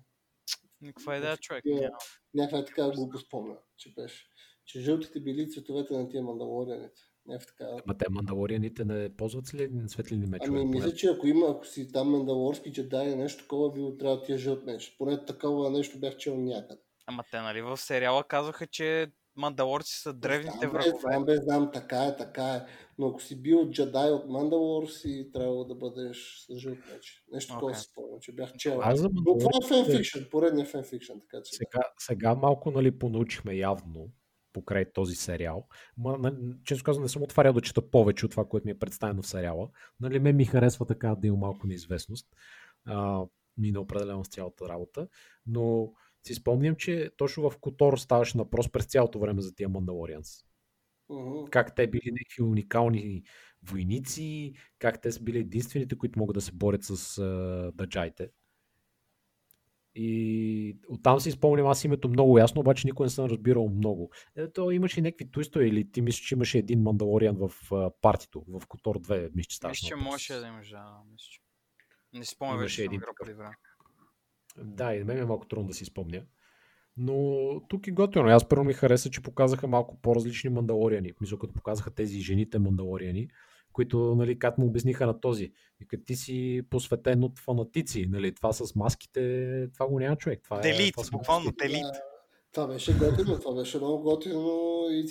Никаква идея, човек. Такива- Няма. Някаква е така глупо спомня, че беше. Че жълтите били цветовете на тия Мандалорианите. Някаква така. ма те мандалорианите не ползват ли светлини мечове? Ами мисля, че ако има, ако си там мандалорски джедай нещо такова, би трябва тия жълт меч. Поне такова нещо бях чел някъде. Ама те, нали, в сериала казваха, че мандалорци са древните врагове. Знам, бе, знам, така е, така е. Но ако си бил джедай от Мандалор, си трябвало да бъдеш с жълт меч. Нещо такова Окей. си спомням, че бях чел. Аз за Но това е фенфикшн, поредния фенфикшн, така че. сега, сега малко нали, понаучихме явно покрай този сериал. Ма, често казвам, не съм отварял да чета повече от това, което ми е представено в сериала. Нали, ме ми харесва така да има малко неизвестност. А, ми не определено с цялата работа. Но си спомням, че точно в Котор ставаше въпрос през цялото време за тия Мандалорианс. Мгм. как те били някакви уникални войници, как те са били единствените, които могат да се борят с а, даджайте. И оттам си спомням аз името много ясно, обаче никой не съм разбирал много. Е, то имаше някакви твистове или ти мислиш, че имаше един Мандалориан в а, партито, в Котор 2, мисля, че Мисля, че можеше да имаш, да. Мисля, че... Не си спомня Имаше вече, един такъв. Да, и на мен е малко трудно да си спомня. Но тук е готино. Аз първо ми хареса, че показаха малко по-различни мандалориани. Мисля, като показаха тези жените мандалориани, които, нали, как му обясниха на този. Като ти си посветен от фанатици, нали, това с маските, това го няма човек. Това е, Делит, това са буквално делит. Това беше готино, това беше много готино и,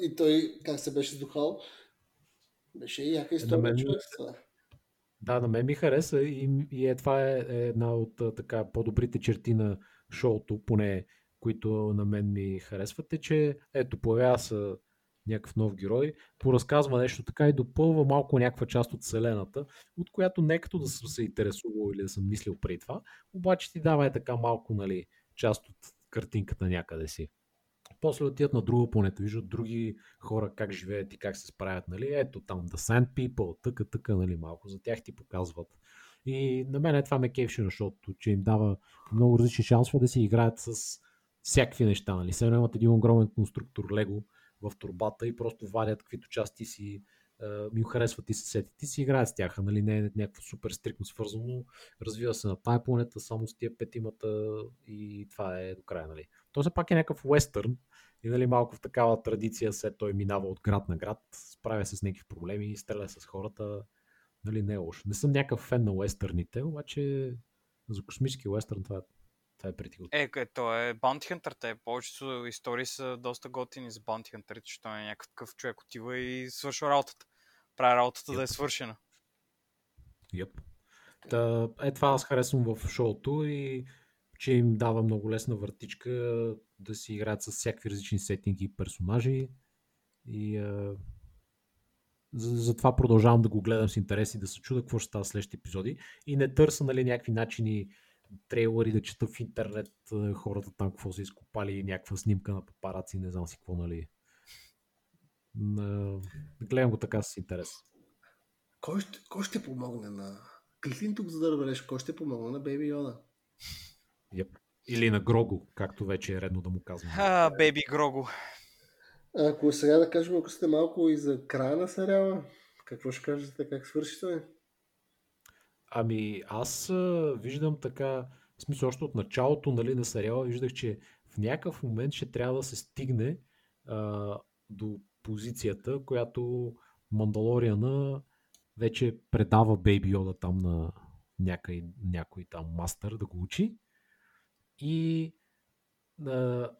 и той как се беше сдухал. Беше и яка история, мен- човек. това. Да, на мен ми хареса и, и е, това е една от така по-добрите черти на шоуто, поне които на мен ми харесват, е, че ето, появява се някакъв нов герой, поразказва нещо така и допълва малко някаква част от вселената, от която не като да съм се интересувал или да съм мислил преди това, обаче ти дава е така малко, нали, част от картинката някъде си. После отиват на друга планета, виждат други хора как живеят и как се справят, нали? Ето там The Sand People, тъка, тъка, нали, малко. За тях ти показват. И на мен е това ме кефше на шоуто, че им дава много различни шансове да си играят с всякакви неща, нали? Сега имат един огромен конструктор Лего в турбата и просто вадят каквито части си е, ми харесват и се сетят. Ти си играят с тях, нали? Не е някакво супер стрикно свързано. Развива се на тая планета, само с тия петимата и това е до края, нали? То все пак е някакъв уестърн, и нали, малко в такава традиция се той минава от град на град, справя се с някакви проблеми, стреля с хората. Нали, не е лошо. Не съм някакъв фен на уестърните, обаче за космически уестърн това, това е готино. Е, то е Bounty Hunter. Те повечето истории са доста готини за Bounty Hunter, защото е някакъв човек отива и свършва работата. Прави работата да е Yep. свършена. Yep. Та, е това аз харесвам в шоуто и че им дава много лесна въртичка да си играят с всякакви различни сетинги и персонажи. И а, за, затова продължавам да го гледам с интерес и да се чуда какво ще става следващите епизоди. И не търся нали, някакви начини трейлери да чета в интернет хората там какво са изкопали, някаква снимка на папараци, не знам си какво, нали. На... Гледам го така с интерес. Кой ще, кой ще помогне на... Кликни тук, за да разбереш кой ще помогне на Бейби Йода. Yep. Или на Грого, както вече е редно да му казвам. А, Бейби Грого. Ако сега да кажем, ако сте малко и за края на сериала, какво ще кажете, как свърши той? Ами аз виждам така, в смисъл още от началото нали, на сериала, виждах, че в някакъв момент ще трябва да се стигне а, до позицията, която Мандалориана вече предава Бейби Йода там на някой, някой там мастър да го учи. И а,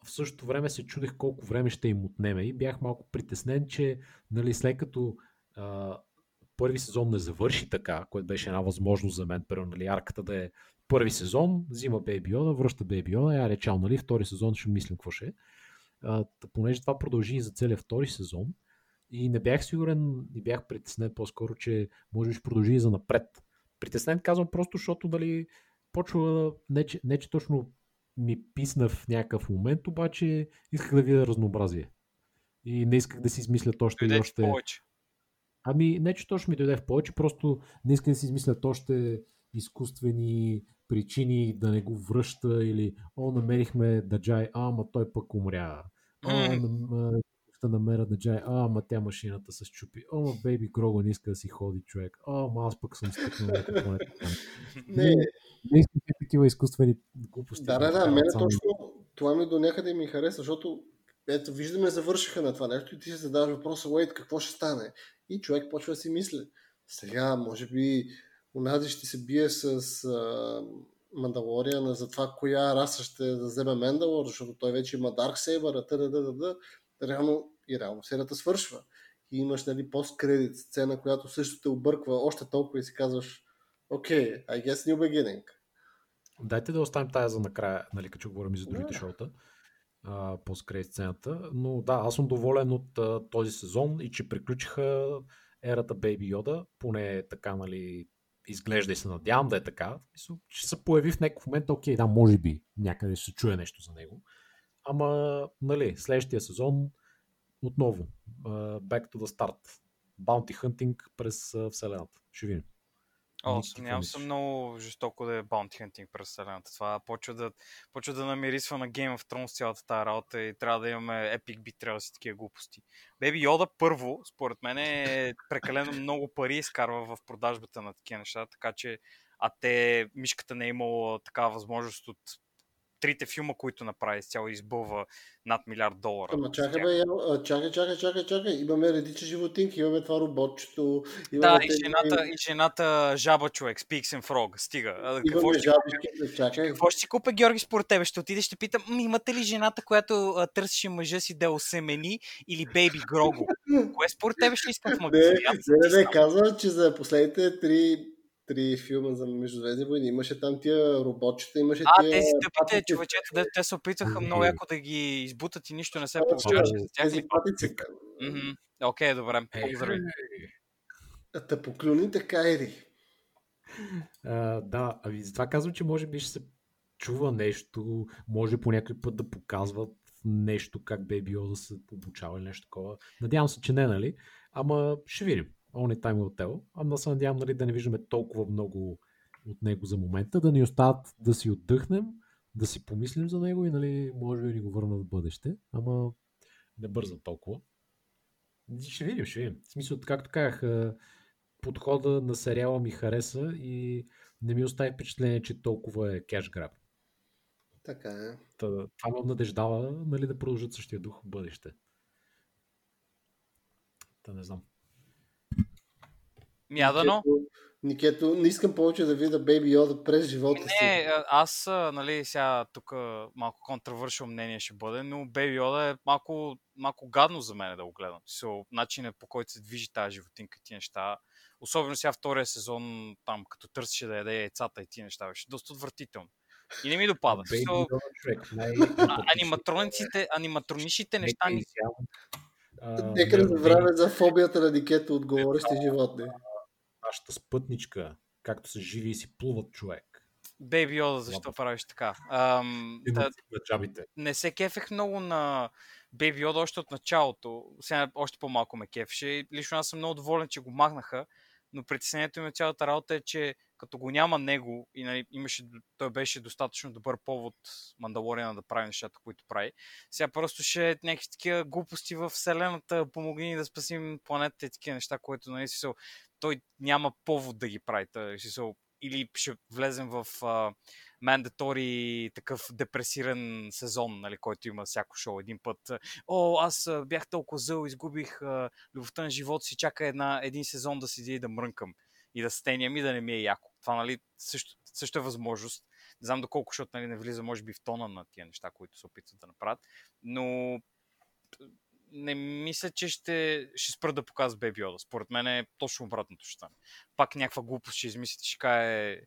в същото време се чудех колко време ще им отнеме и бях малко притеснен, че нали, след като а, първи сезон не завърши така, което беше една възможност за мен, първо, нали, арката да е първи сезон, взима Бейби Йода, връща Бейби Йода, я речал, нали, втори сезон ще мислим какво ще е. А, понеже това продължи и за целия втори сезон и не бях сигурен и бях притеснен по-скоро, че може би ще продължи и за напред. Притеснен казвам просто, защото дали почва не, че, не че точно ми писна в някакъв момент, обаче исках да видя разнообразие. И не исках да си измислят още и още... повече. Ами, не че точно ми дойде в повече, просто не искам да си измислят още изкуствени причини да не го връща или о, намерихме Даджай, а, ама той пък умря. О, а, ще намеря Даджай, а, ама тя машината се щупи. О, ма Бейби Грого не иска да си ходи човек. О, ама аз пък съм стъкнал на планета. там. Не, Не искам такива изкуствени глупости. да, да, да, мен само- точно това ми до някъде ми хареса, защото ето, виждаме, завършиха на това нещо и ти се задаваш въпроса, Уейт, какво ще стане? И човек почва да си мисли. Сега, може би, унази ще се бие с а, Мандалориана за това, коя раса ще да вземе Мендалор, защото той вече има Дарксейбър, т.д. Реално, и реално серията свършва. И имаш нали, посткредит сцена, която също те обърква още толкова и си казваш, окей, okay, I guess new beginning. Дайте да оставим тая за накрая, нали, като говорим и за другите Да. шоута. А, по-скрей сцената. Но да, аз съм доволен от а, този сезон и че приключиха ерата Baby Yoda, поне така, нали, изглежда и се надявам да е така. Мисля, Ще се появи в някакъв момент, окей, да, може би някъде ще се чуе нещо за него. Ама, нали, следващия сезон отново, back to the start. Bounty hunting през вселената. Ще видим. О, съмнявам се много жестоко да е Bounty Hunting през вселената. Това почва да, почва да намирисва на Game of Thrones цялата тази работа и трябва да имаме Epic Beat, трябва да си такива глупости. Беби Йода първо, според мен е прекалено много пари изкарва в продажбата на такива неща, така че а те, мишката не е имала такава възможност от трите филма, които направи, цяло избълва над милиард долара. Ама чакай, бе, чакай, чакай, чакай, чакай. Имаме редича животинки, имаме това роботчето. Да, Имаме и тези- жената, и жената жаба човек, Speaks and Frog, стига. А, Какво Имаме ще, жабички, чакай. какво ще си купя, Георги, според тебе? Ще отидеш, ще питам, «М, имате ли жената, която а, търсеше мъжа си да осемени или Бейби Грого? Кое според тебе ще искам в магазина? Аз не, не, не, знам. казва, че за последните три, три филма за Междузвездни войни имаше там тия роботчета, имаше А, тия... тези тъпите човечета, де, те се опитваха много Е. яко да ги избутат и нищо не се Точно, получаваше за тях. Тези патици. Окей, добре. Е, Поздрави. Та поклюните кайри. А, да, ами затова казвам, че може би ще се чува нещо, може по някой път да показват нещо, как би е било да се обучава или нещо такова. Надявам се, че не, нали? Ама ще видим. Only time tell. Ама се надявам нали, да не виждаме толкова много от него за момента, да ни остават да си отдъхнем, да си помислим за него и нали, може би ни го върнат в бъдеще. Ама не бързам толкова. Ще видим, ще видим. В смисъл, както казах, подхода на сериала ми хареса и не ми остави впечатление, че толкова е кеш граб. Така е. Та, това ме надеждава нали, да продължат същия дух в бъдеще. Та не знам. Мядано. Никето, не искам повече да видя Бейби Йода през живота си. Не, аз, нали, сега тук малко контравършил мнение ще бъде, но Бейби Йода е малко, малко гадно за мен да го гледам. So, начинът по който се движи тази животинка и тия неща, особено сега втория сезон, там като търсеше да яде яйцата и тия неща, беше доста отвратително. И не ми допада. So, аниматрониците, аниматроничните неща. Нека да забравяме за фобията на Никето от говорещи животни. Нашата спътничка, както са живи и си плуват човек. Бейби Йода, защо правиш така? Ам, да, на на джабите. не се кефех много на Baby Yoda още от началото. Сега още по-малко ме кефеше. Лично аз съм много доволен, че го махнаха, но притеснението ми от цялата работа е, че като го няма него и нали, имаше, той беше достатъчно добър повод Мандалориана да прави нещата, които прави. Сега просто ще е някакви такива глупости в Вселената, помогни ни да спасим планетата и такива неща, които нали, смисъл, той няма повод да ги прави. Смисъл, или ще влезем в мандатори такъв депресиран сезон, нали, който има всяко шоу един път. О, аз бях толкова зъл, изгубих а, любовта на живота си, чака една, един сезон да седя и да мрънкам и да стеням и да не ми е яко. Това нали, също, също е възможност. Не знам доколко, защото нали, не влиза, може би, в тона на тия неща, които се опитват да направят. Но не мисля, че ще, ще спра да показва Беби Йода. Според мен е точно обратното ще стане. Пак някаква глупост ще измислите, ще кае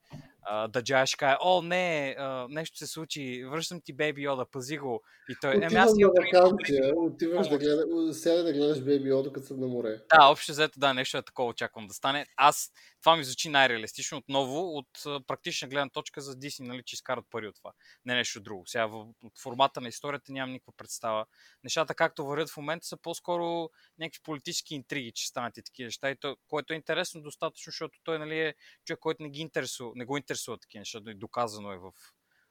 а, Даджая ще о, не, а, нещо се случи, връщам ти Беби Йода, пази го. И той, еми аз на вакансия, отиваш да гледаш, сега да гледаш Бейби Йода, като съм на море. Да, общо взето, да, нещо е такова очаквам да стане. Аз, това ми звучи най-реалистично отново от практична гледна точка за Disney, нали, че изкарат пари от това. Не нещо друго. Сега в, от формата на историята нямам никаква представа. Нещата, както вървят в момента, са по-скоро някакви политически интриги, че станат и такива неща. И то, което е интересно достатъчно, защото той нали, е човек, който не, ги интересува, не го интересува такива неща. и Доказано е в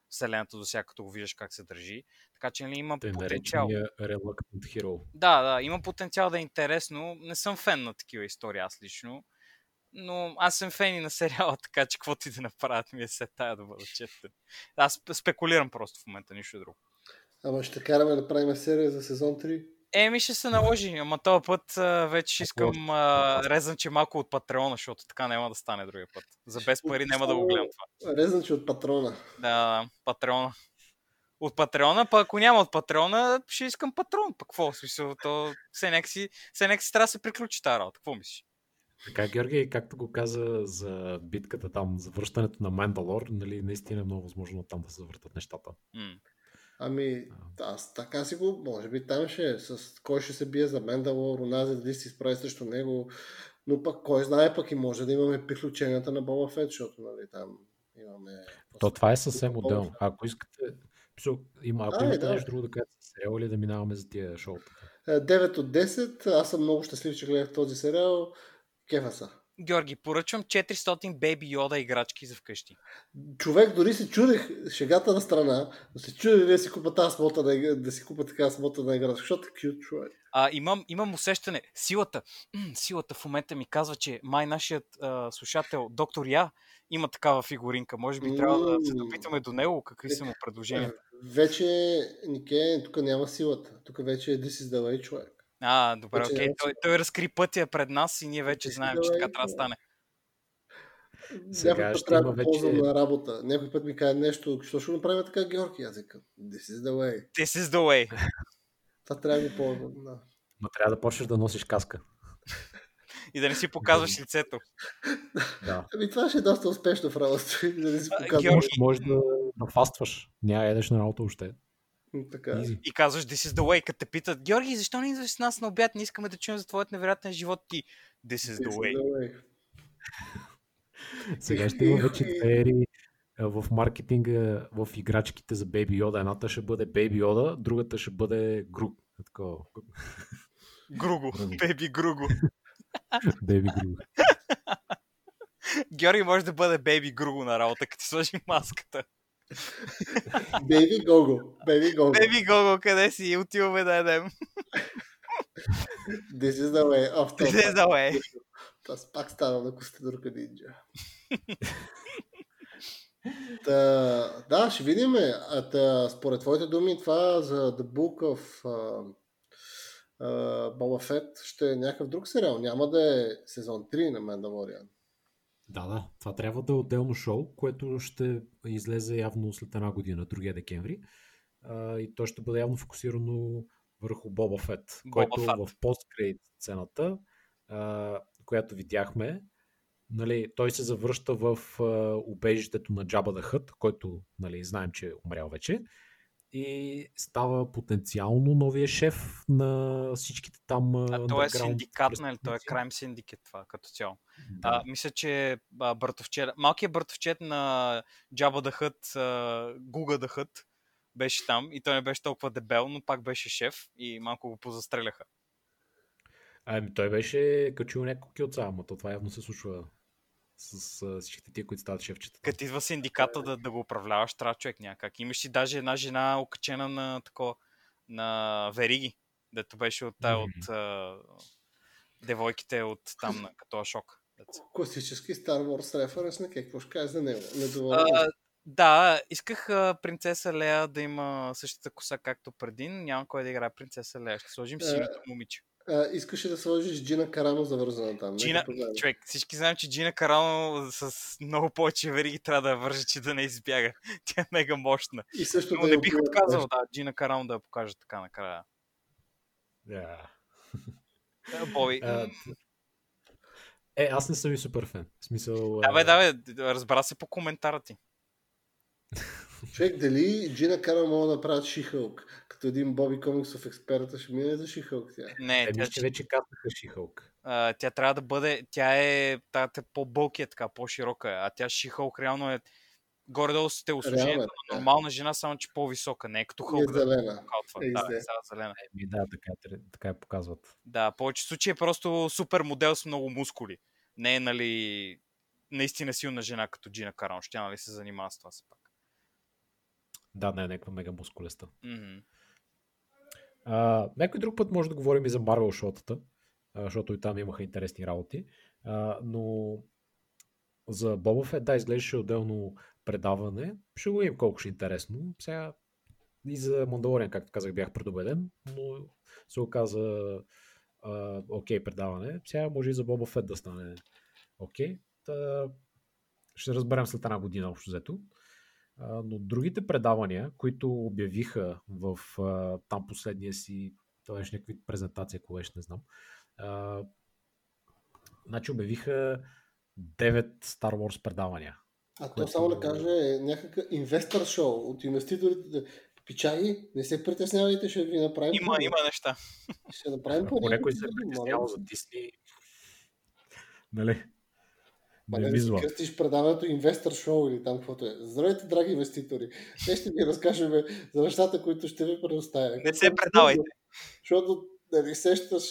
Вселената до сега, като го виждаш как се държи. Така че нали, има Те потенциал. Reluctant Hero. Да, да, има потенциал да е интересно. Не съм фен на такива истории аз лично. Но аз съм фен и на сериала, така че каквото и да направят ми е се тая да бъда честен. Аз спе- спекулирам просто в момента, нищо друго. Ама ще караме да правим серия за сезон 3. Еми ще се наложи, ама този път а, вече искам а, резанче малко от Патреона, защото така няма да стане другия път. За без пари няма да го гледам това. Резначи от патрона. Да, да, Патреона. От Патреона, пък ако няма от Патреона, ще искам патрон. Пък какво? В Смисъл, то все някакси, все някакси трябва да се приключи тази работа. Какво мислиш? Така, Георги, както го каза за битката там, за връщането на Мандалор, нали, наистина е много възможно там да се завъртат нещата. М. Ами, аз така си го, може би там ще е, с кой ще се бие за Мендалор, онази дали се изправи срещу него, но пък кой знае, пък и може да имаме приключенията на Боба Фет, защото нали, там имаме... То това е съвсем отделно. Ако искате, има, ако Ай, имате да. нещо друго да кажете сериал или да минаваме за тия шоута. 9 от 10. Аз съм много щастлив, че гледах този сериал. Кефа са. Георги, поръчвам 400 Baby Yoda играчки за вкъщи. Човек, дори се чудех, шегата на страна, се чудех да си купа тази смота игра, да си купа така смота на игра, защото е кют човек. А, имам, имам усещане, силата, м, силата в момента ми казва, че май нашият а, слушател, доктор Я, има такава фигуринка. Може би трябва да се допитаме до него какви са му предложенията. Вече, Нике, тук няма силата. Тук вече е This is the way, човек. А, добре, Вече окей. няма Той, той разкри пътя пред нас и ние вече знаем, че така трябва да стане. Сега Някой път ще трябва да ползвам вече- на работа. Някой път ми каже нещо, защо ще направим така, Георги? Аз викам, this is the way. This is the way. Това трябва да го ползвам. Да. Но трябва да почнеш да носиш каска. И да не си показваш лицето. Да. Ами това ще е доста успешно в работа. да не си А, показвам. Георги, Може, може да, да фастваш. Няма едеш на работа още. Така. е. И казваш This is the way, като те питат, Георги, защо не идваш с нас на обяд? Не искаме да чуем за твоят невероятен живот ти. This is This the is way. the way. Сега ще има вече две ери а, в маркетинга, в играчките за Baby Yoda. Едната ще бъде Baby Yoda, другата ще бъде Гру. Такова. Груго. Беби Груго. Baby Гру. Георги може да бъде Беби Груго на работа, като ти сложи маската. Baby Gogo. Baby Gogo. Беби Гого, къде си? Отиваме да едем. This is the way. Of This is the way. Аз пак ставам на Костадурка Нинджа. Та, да, ще видим. А, та, според твоите думи, това за The Book of uh, uh, Boba Fett ще е някакъв друг сериал. Няма да е сезон 3 на Mandalorian. Да, да. Това трябва да е отделно шоу, което ще излезе явно след една година, другия декември. А, и то ще бъде явно фокусирано върху Боба Фет, Боба който Фет. в посткрейт сцената, а, която видяхме, нали, той се завръща в а, убежището на Джаба да Хът, който нали, знаем, че е умрял вече. И става потенциално новия шеф на всичките там. А той е синдикат, нали? Той е крайм синдикет това като цяло. Да. А, мисля, че а, малкият братовчет на Джаба да Хът, а, Гуга да Хът, беше там и той не беше толкова дебел, но пак беше шеф и малко го позастреляха. Ами той беше качил няколко килца, ама то това явно се случва с а, всичките тия, които стават шефчета. Като идва синдиката да, да го управляваш, трябва човек някак. Имаш си даже една жена окачена на тако, на вериги, дето беше от, тая, от а, девойките от там, на, като Ашок. Дето. Класически Star Wars референс на какво ще кажеш за него? Недоволен. Да, исках а, принцеса Лея да има същата коса както преди, няма кой да играе принцеса Лея. Ще сложим Е, синьото момиче. А, искаше да сложиш Джина Карано завързана там. Джина, човек, всички знаем, че Джина Карано с много повече вериги трябва да я вържи, че да не избяга. Тя е мега мощна. И също Но да не бих отказал, да, Джина Карано да я покажа така накрая. Yeah. Е, Боби, Е, аз не съм и супер фен. В смисъл... да, бе, да, бе, разбра се по коментара ти. Човек, дали Джина Карано мога да направят Шихълк? Като един Боби Комиксов експерта ще мине за Шихълк тя. Не, Еми, тя, ще вече казаха Шихълк. а, тя трябва да бъде, тя е, тя е по-бълки е така, по-широка е, а тя Шихълк реално е горе-долу с телосложението е, на да. нормална жена, само че по-висока, не е като е Хълк да зелена. калтва. Е, Да, е зелена. Еми да, така, е, така я показват. Да, повече случаи е просто супер модел с много мускули. Не е, нали, наистина силна жена като Джина Карон. Ще нали, се занимава с това все пак. Да, не е някаква мега мускулеста. А, някой друг път може да говорим и за Марвел шотата, защото и там имаха интересни работи. А, но за Боба Фет, да, изглеждаше отделно предаване. Ще го видим колко ще е интересно. Сега и за Мандалориан, както казах, бях предубеден, но се оказа а, окей предаване. Сега може и за Боба Фет да стане окей. Та, ще разберем след една година общо взето. Но другите предавания, които обявиха в там последния си, това беше някакви презентация, ако беше, не знам. Значи обявиха 9 Star Wars предавания. А то само да каже е някакъв инвестор шоу от инвеститорите. Пичаги, не се притеснявайте, ще ви направим. Има, пари. има неща. Ще направим Ако пари. някой се е притеснява за Дисни, нали? Ма Не не ми да си зла. кръстиш предаването инвестор шоу или там каквото е. Здравейте, драги инвеститори. Те ще ви разкажем за нещата, които ще ви предоставя. Не се предавайте. Защото нали, сещаш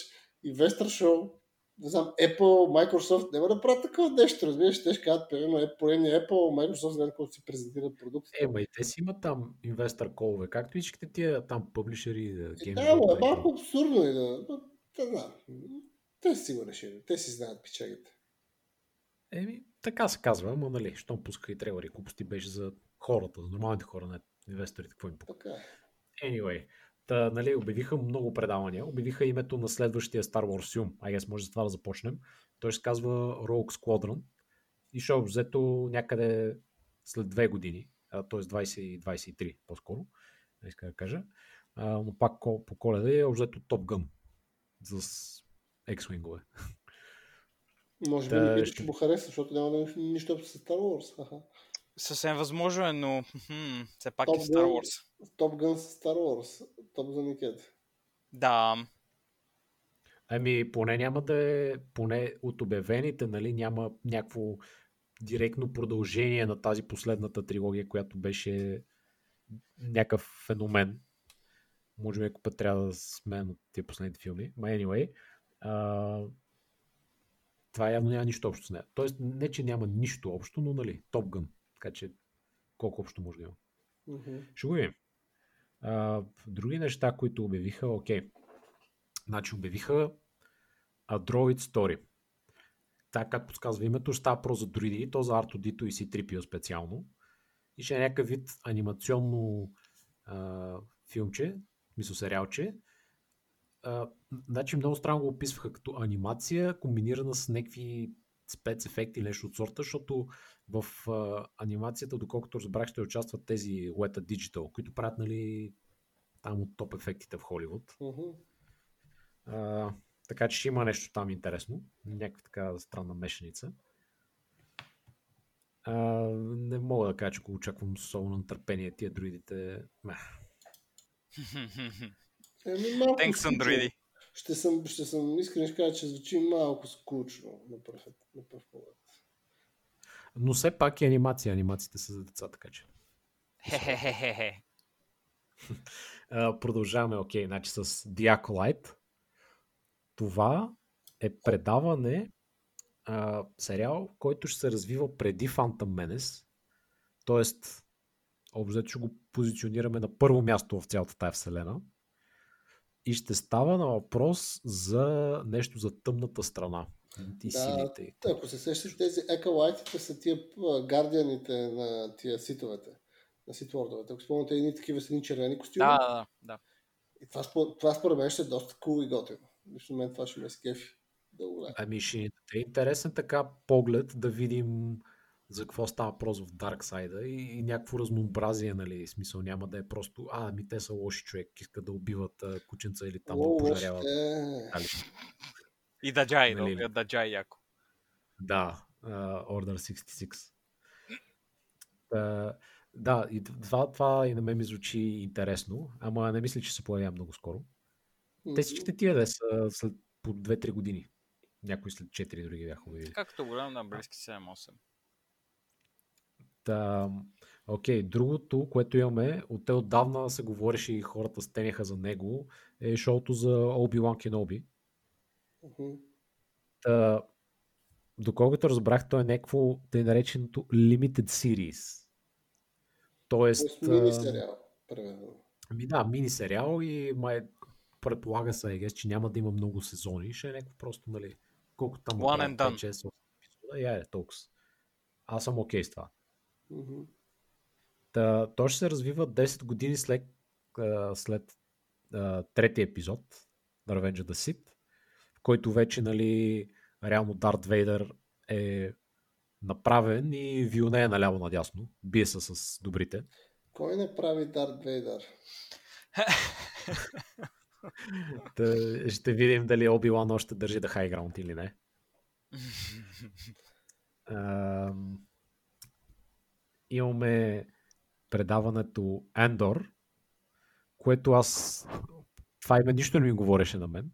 Investor Show, не знам, Apple, Microsoft няма да правят такова нещо, разбираш, те ще кажат, примерно, е, поне Apple, Microsoft, знае колко си презентират продукти. Е, ма и те си имат там инвестор колове, както и всичките тия там публишери. Да, Е, да, но е малко абсурдно и да, да знам. Те си го решили, те си знаят пичагите. Еми, така се казва, ама нали, щом пускаха и трейлери, глупости беше за хората, за нормалните хора, не инвесторите, какво им пука. Така е. Anyway, та, нали, обявиха много предавания, обявиха името на следващия Star Wars филм. Ай, аз може за това да започнем. Той се казва Rogue Squadron и ще е взето някъде след две години, т.е. 2023 по-скоро, иска да кажа. А, но пак по коледа е взето Top Gun с X-Wing-ове. Може би Да, ще- го хареса, защото няма да нищо общо с Star Wars. Съвсем възможно е, но хм, все пак е Top Star Gun. Wars. Top Gun с Star Wars. Топ за Никита. Да, Ами, поне няма да е, поне от обявените, нали, няма някакво директно продължение на тази последната трилогия, която беше някакъв феномен. Може би ако път трябва да сме от тия последните филми. But anyway, а, това явно няма нищо общо с нея. Тоест, не, че няма нищо общо, но нали, Top Gun. Така че, колко общо може да има. Мгм. Ще го видим. А, други неща, които обявиха, окей. Значи обявиха A Droid Story. Така, как подсказва името, ще става про за дроиди, то за R2D2 и C3PO специално. И ще е някакъв вид анимационно а, филмче, мисля сериалче. А, значи много странно го описваха като анимация, комбинирана с някакви спецефекти или нещо от сорта, защото в а, анимацията, доколкото разбрах, ще участват тези Weta Digital, които правят нали, там от топ ефектите в Холивуд. Мгм. А, така че ще има нещо там интересно. Някаква така странна мешаница. А, не мога да кажа, че го очаквам с особено нетърпение. Тия друидите... Еми, малко Thanks, скучно. Androidi. Ще съм, ще съм искрен, ще кажа, че звучи малко скучно на пръв, на пръв поглед. Но все пак е анимация. Анимациите са за деца, така че. Хе-хе-хе-хе. Продължаваме, окей, значи с The Acolyte. Това е предаване, а, сериал, който ще се развива преди Phantom Menace. Тоест, общо ще го позиционираме на първо място в цялата тая вселена. И ще става на въпрос за нещо за тъмната страна. И Да, силите. Ако се сещаш, тези екалайтите са тия гардианите на тия ситовете, на ситвордовете. Ако спомняте, едни такива са едни червени костюми. Да, да, да. И това, това според мен ще е доста cool и готино. Лично мен това ще ме скефи. Да. Ами ще даде интересен така поглед да видим за какво става въпрос в Dark Side и, и някакво разнообразие, нали, смисъл няма да е просто, а, ами те са лоши човек, искат да убиват а, кученца или там О, да пожаряват. Али, И Даджай, да Нали? убият Даджай яко. да, uh, Order 66. Uh, да, и това, това и на мен ми звучи интересно, ама не мисля, че се появява много скоро. Те всичките тия да са след по 2-3 години. Някои след 4 други бяха обявили. Както голям на близки 7-8. Та, окей, другото, което имаме, от те отдавна се говореше и хората стеняха за него, е шоуто за Obi-Wan Kenobi. Мгм. Та, доколкото разбрах, то е някакво тъй нареченото Limited Series. Тоест, мини сериал. Ами да, мини сериал и май предполага се, guess, че няма да има много сезони. Ще е някакво просто, нали, колко там One and done. 5, 6, 8 епизода. Я е, толкова. Аз съм окей с това. Та, то ще се развива 10 години след, след а, третия епизод на Revenge of the Sith, в който вече, нали, реално Дарт Вейдър е направен и вилне е наляво надясно. Бие се с добрите. Кой направи Дарт Вейдър? Та, ще видим дали Оби-Лан още държи да хай граунд или не. Ам, имаме предаването Ендор, което аз... Това име нищо не ми говореше на мен,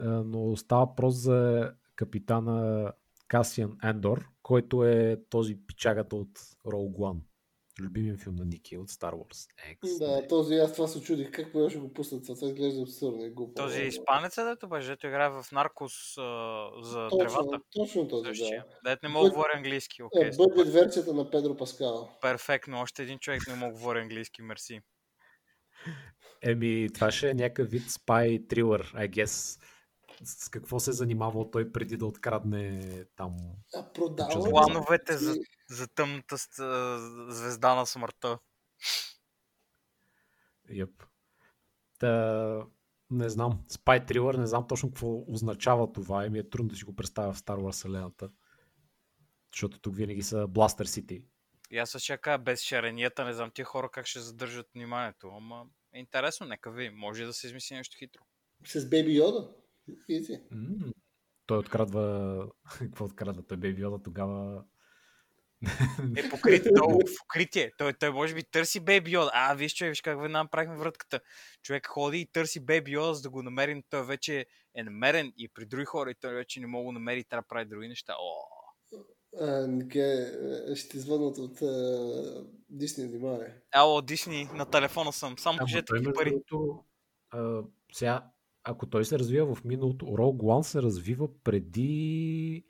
но става въпрос за капитана Касиан Ендор, който е този пичагата от One. Любимия филм на Ники от Star Wars. X. Да, този аз това се чудих. Как може да го пуснат? Това изглежда абсурдно и глупо. Този испанец е, дето беше, дето играе в Наркос а, за точно, тревата. точно този, Същия. да. Дет не мога да Бъд- говоря английски. Е, Окей, Бъдет версията на Педро Паскал. перфектно. Още един човек не мога да говоря английски. Мерси. Еми, това ще е някакъв вид спай трилър, I guess. С какво се е занимавал той преди да открадне там. А продава Плановете за, за тъмната звезда на смъртта. Йъп. Та, не знам. Спай трилър, не знам точно какво означава това и ми е трудно да си го представя в Star Wars вселената. Защото тук винаги са Blaster City. И аз ще кажа без шаренията, не знам тия хора как ще задържат вниманието. Ама е интересно, нека ви. Може да се измисли нещо хитро. С Бейби Йода? Изи. М, Той открадва... Какво открадва? Той Бейби Йода тогава... Е покрит, той е в укритие. Той, той може би търси Бейби Йода. А, виж, човек, виж как веднага направихме вратката. Човек ходи и търси Бейби Йода, за да го намери, но той вече е намерен и при други хора и той вече не мога да намери и трябва да прави други неща. О, А, Нике, е, ще звънат от а, Дисни, внимавай. ало, Дисни, на телефона съм. Само кажете между пари. другото, а, сега, ако той се развива в миналото, Rogue One се развива преди...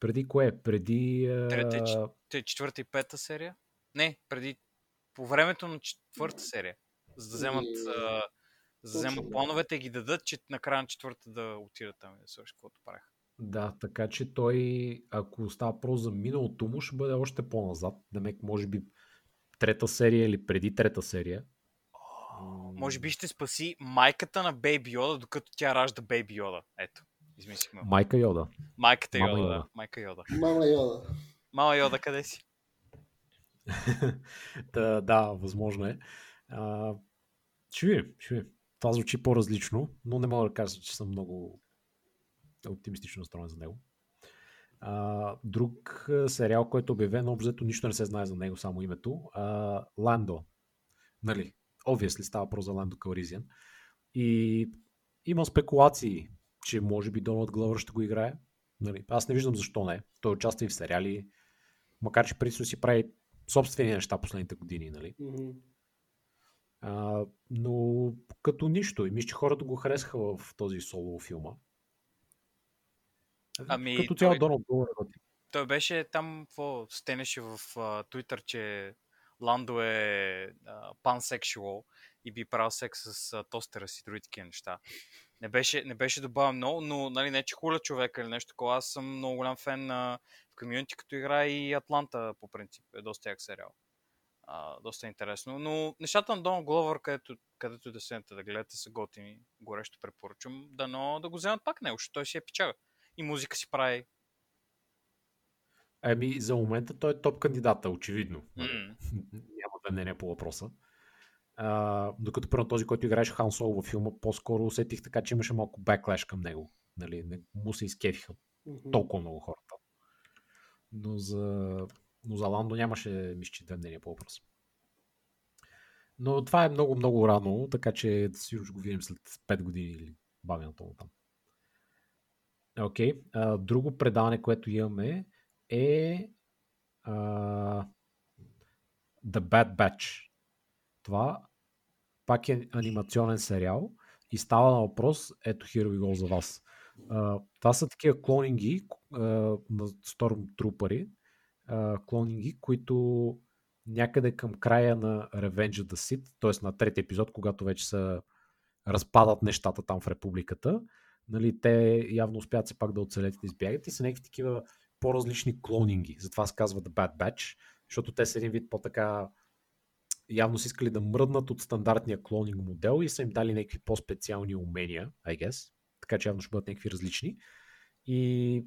Преди кое? Преди... а, Трета, че- Те, четвърта и пета серия? Не, преди по времето на четвърта серия. За да вземат, Ами, а, за да вземат плановете и ги дадат, че накрая на четвърта да отидат там и да свършат каквото правеха. Да, така че той, ако става въпрос за миналото му, ще бъде още по-назад. Демек, може би трета серия или преди трета серия. Може би ще спаси майката на Бейби Йода, докато тя ражда Бейби Йода. Ето, измислихме. Майка Йода. Майката Мама Йода, Йода. да. Майка Йода. Мама Йода. Мама Йода, къде си? да, да, възможно е. А, ще видим, ще видим. Това звучи по-различно, но не мога да кажа, че съм много оптимистично настроен за него. А, друг сериал, който е обявен, обзето нищо не се знае за него, само името. А, Ландо. Нали? Obviously става въпрос за Ландо Калризиан. И има спекулации, че може би Доналд Глъвър ще го играе. Нали? Аз не виждам защо не. Той участва и в сериали, макар че преди си прави собствени неща последните години, нали? Мгм. А, но като нищо. И мисля, че хората го харесаха в този соло филма. Ами, като цяло той- Доналд Глъвър е. Той беше там, какво стенеше в Twitter, че Ландо е пансексуал и би правил секс с тостера си и други такива неща. Не беше, не беше добавен много, но нали, не че хуля човека или нещо такова. Аз съм много голям фен на комьюнити, като играе и Атланта по принцип. Е доста як сериал. А, доста интересно. Но нещата на Дон Гловър, където, където да седнете да гледате, са готини. Горещо препоръчвам. Дано да го вземат пак него, защото той си е печага. И музика си прави. Ами, за момента той е топ кандидата, очевидно. М. Няма да мнение по въпроса. А, докато първо този, който играеше Хан Соло във филма, по-скоро усетих така, че имаше малко беклеш към него. Нали, не му се изкефиха Мгм. толкова много хората. Но за, но за Ландо нямаше, мисля, че две мнения по въпроса. Но това е много, много рано, така че сигурно ще го видим след 5 години или бавеното му там. Окей. Okay. Друго предаване, което имаме е а, The Bad Batch. Това пак е анимационен сериал и става на въпрос, ето Here we go за вас. Това са такива клонинги а, на Stormtroopers, а, клонинги, които някъде към края на Revenge of the Sith, т.е. на третия епизод, когато вече са разпадат нещата там в републиката, нали, те явно успяват се пак да оцелят и да избягат и са някакви такива по-различни клонинги. Затова се казва The Bad Batch, защото те са един вид по-така явно са искали да мръднат от стандартния клонинг модел и са им дали някакви по-специални умения, I guess. Така че явно ще бъдат някакви различни. И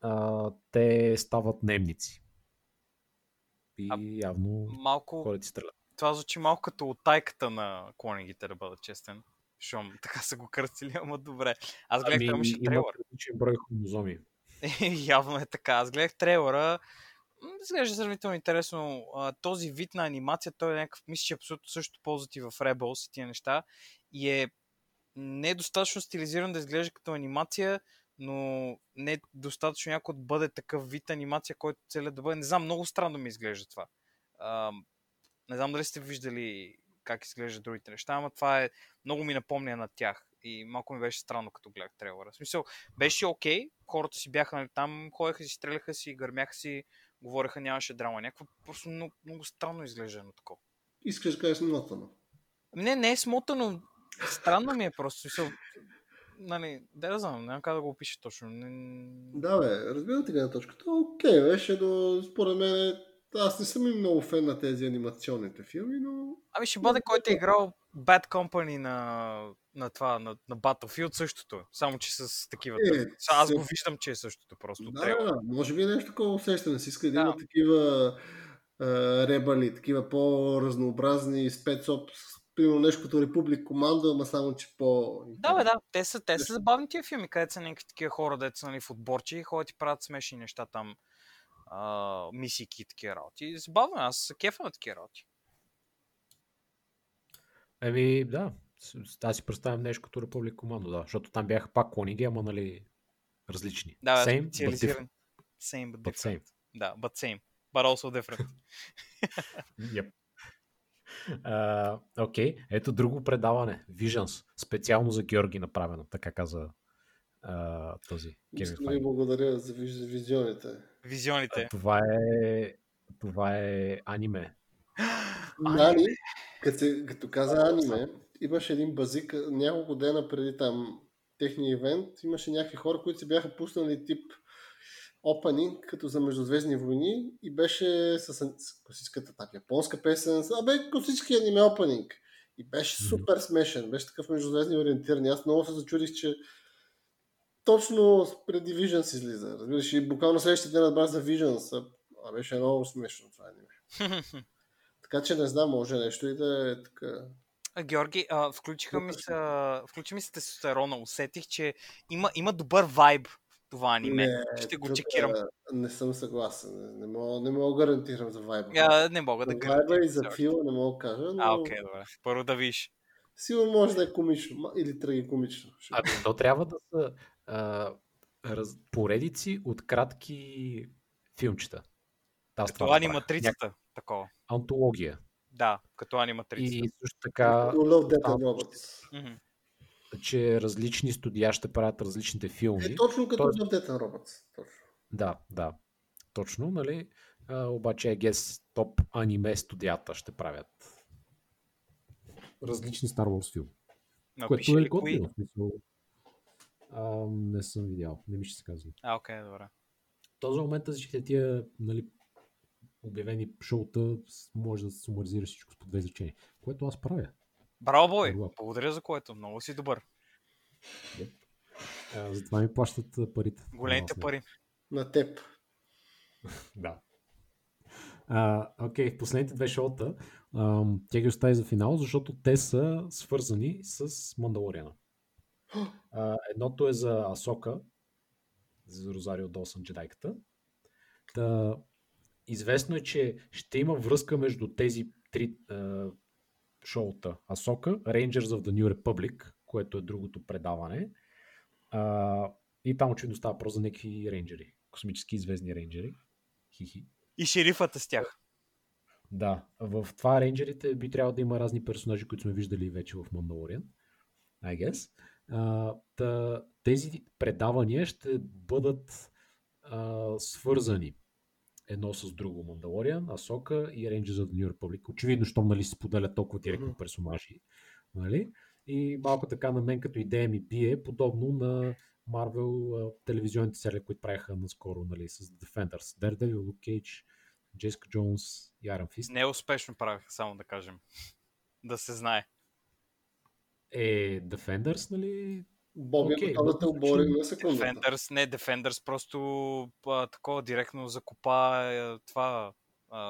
а, те стават немници. И А, явно Малко, хората си стрелят. това звучи малко като отайката на клонингите, да бъда честен. Щом така са го кръстили, ама добре. Аз гледах, ами, имаше има трейлър. различен брой хромозоми. Явно е така. Аз гледах трейлера. М, Изглежда сравнително интересно. Този вид на анимация, той е някакъв, мисля, че абсолютно също ползват и в Rebels и тия неща. И е не е достатъчно стилизиран да изглежда като анимация, но не е достатъчно някой да бъде такъв вид анимация, който целя да бъде. Не знам, много странно ми изглежда това. А, не знам дали сте виждали как изглеждат другите неща, ама това е много ми напомня на тях. И малко ми беше странно, като гледах трейлера. В смисъл, беше окей, хората си бяха нали, там, ходеха си, стреляха си, гърмяха си, говореха, нямаше драма. Някакво просто много, много странно изглежда на такова. Искаш да кажеш смотано. Не, не е смотано. Странно ми е просто. Смисъл, нали, да знам, няма как да го опиша точно. Да, бе, разбирам ти гледна точката. Окей, беше, но според мен аз не съм и много фен на тези анимационните филми, но... Ами ще бъде който е играл Bad Company на, на това, на, на Battlefield същото. Само, че с такива. Е, Е, аз се- го виждам, че е същото просто. Да, трябва. да, може би е нещо такова усещане. Си иска да, Да. има такива ребали, такива по-разнообразни спецопс, примерно нещо като Републик Командо, ама само, че по... Да, бе, да. Те са, те са забавни тия филми, където са някакви такива хора, дето са нали, в отборчи и ходят и правят смешни неща там. А, мисийки и такива работи. Забавно, аз се кефа на такива работи. Еми, да. Аз си представям нещо като Републик Командо, да. Защото там бяха пак клониги, ама нали различни. Да, same, but different. Same, but, But different. same. Да, but same. But also different. Yep. А, Окей, ето друго предаване. Visions. Специално за Георги направено, така каза а, този Кевин Искам ви благодаря за визионите. Визионите. Това е, това е аниме. Нани, като, като каза аниме, имаше един базик, няколко дена преди там техния ивент, имаше някакви хора, които си бяха пуснали тип опенинг, като за Междузвездни войни и беше с, с класическата там японска песен, с- абе класически аниме опенинг. И беше супер смешен, беше такъв междузвездни ориентиран. Аз много се зачудих, че точно преди Visions излиза. Разбираш, и буквално следващия ден разбрах за Visions. А, а беше много смешно това аниме. Така че не знам, може нещо и да е така. А, Георги, а, включиха ми се, включи ми се тестостерона. Усетих, че има, има добър вайб това аниме. Ще го тук, чекирам. а, Не съм съгласен. Не, не, мога, не мога да гарантирам за вайба. А, не мога да гарантирам. вайба и за фила не мога да кажа, но А, окей, добре. Първо да видиш. сигурно може да е комично или трагикомично. Ами, то трябва да са а, раз, поредици от кратки филмчета. Аз Като това аниматрицата. Такова. Някаква Антология. Да, като аниматрицата. И също така, Love, Death and там Robots. Че различни студия ще правят различните филми. Е, точно като Love, Death and Robots. Точно. Да, да. Точно, нали? А, обаче, I guess, топ аниме студията ще правят различни Star Wars филми. Напиши което е готино. А, не съм видял. Не ми ще се казва. А, окей, добре. В този момент всичките тия нали, обявени шоута може да се сумаризира всичко с по две изречения. Което аз правя. Браво, бой! Благодаря за което. Много си добър. А, затова ми плащат а, парите. Големите пари. На теб. Да. А, окей, последните две шоута ам, тя ги остави за финал, защото те са свързани с Мандалориана. А, едното е за Асока, за Розарио Долсън джедайката. Та, известно е, че ще има връзка между тези три а, шоута. Асока, Rangers of the New Republic, което е другото предаване. А, и там очевидно става просто за някакви рейнджери. Космически звездни рейнджери. Хихи. И шерифата с тях. Да, в това рейнджерите би трябвало да има разни персонажи, които сме виждали вече в Mandalorian. I guess. А, та, тези предавания ще бъдат а, свързани едно с друго. Mandalorian, Асока и Rangers of the New Republic. Очевидно, щом нали, се споделят толкова директно персонажи. Нали? И малко така на мен като идея ми бие, подобно на Marvel телевизионните серии, които правиха наскоро нали, с Defenders. Daredevil, Luke Cage, Джеска Джонс и Iron Fist. Не е успешно правих, само да кажем. Да се знае. Е, Defenders, нали? Боби, okay, да те обори на секундата. Defenders, не Defenders, просто а, такова директно закопа е, това а,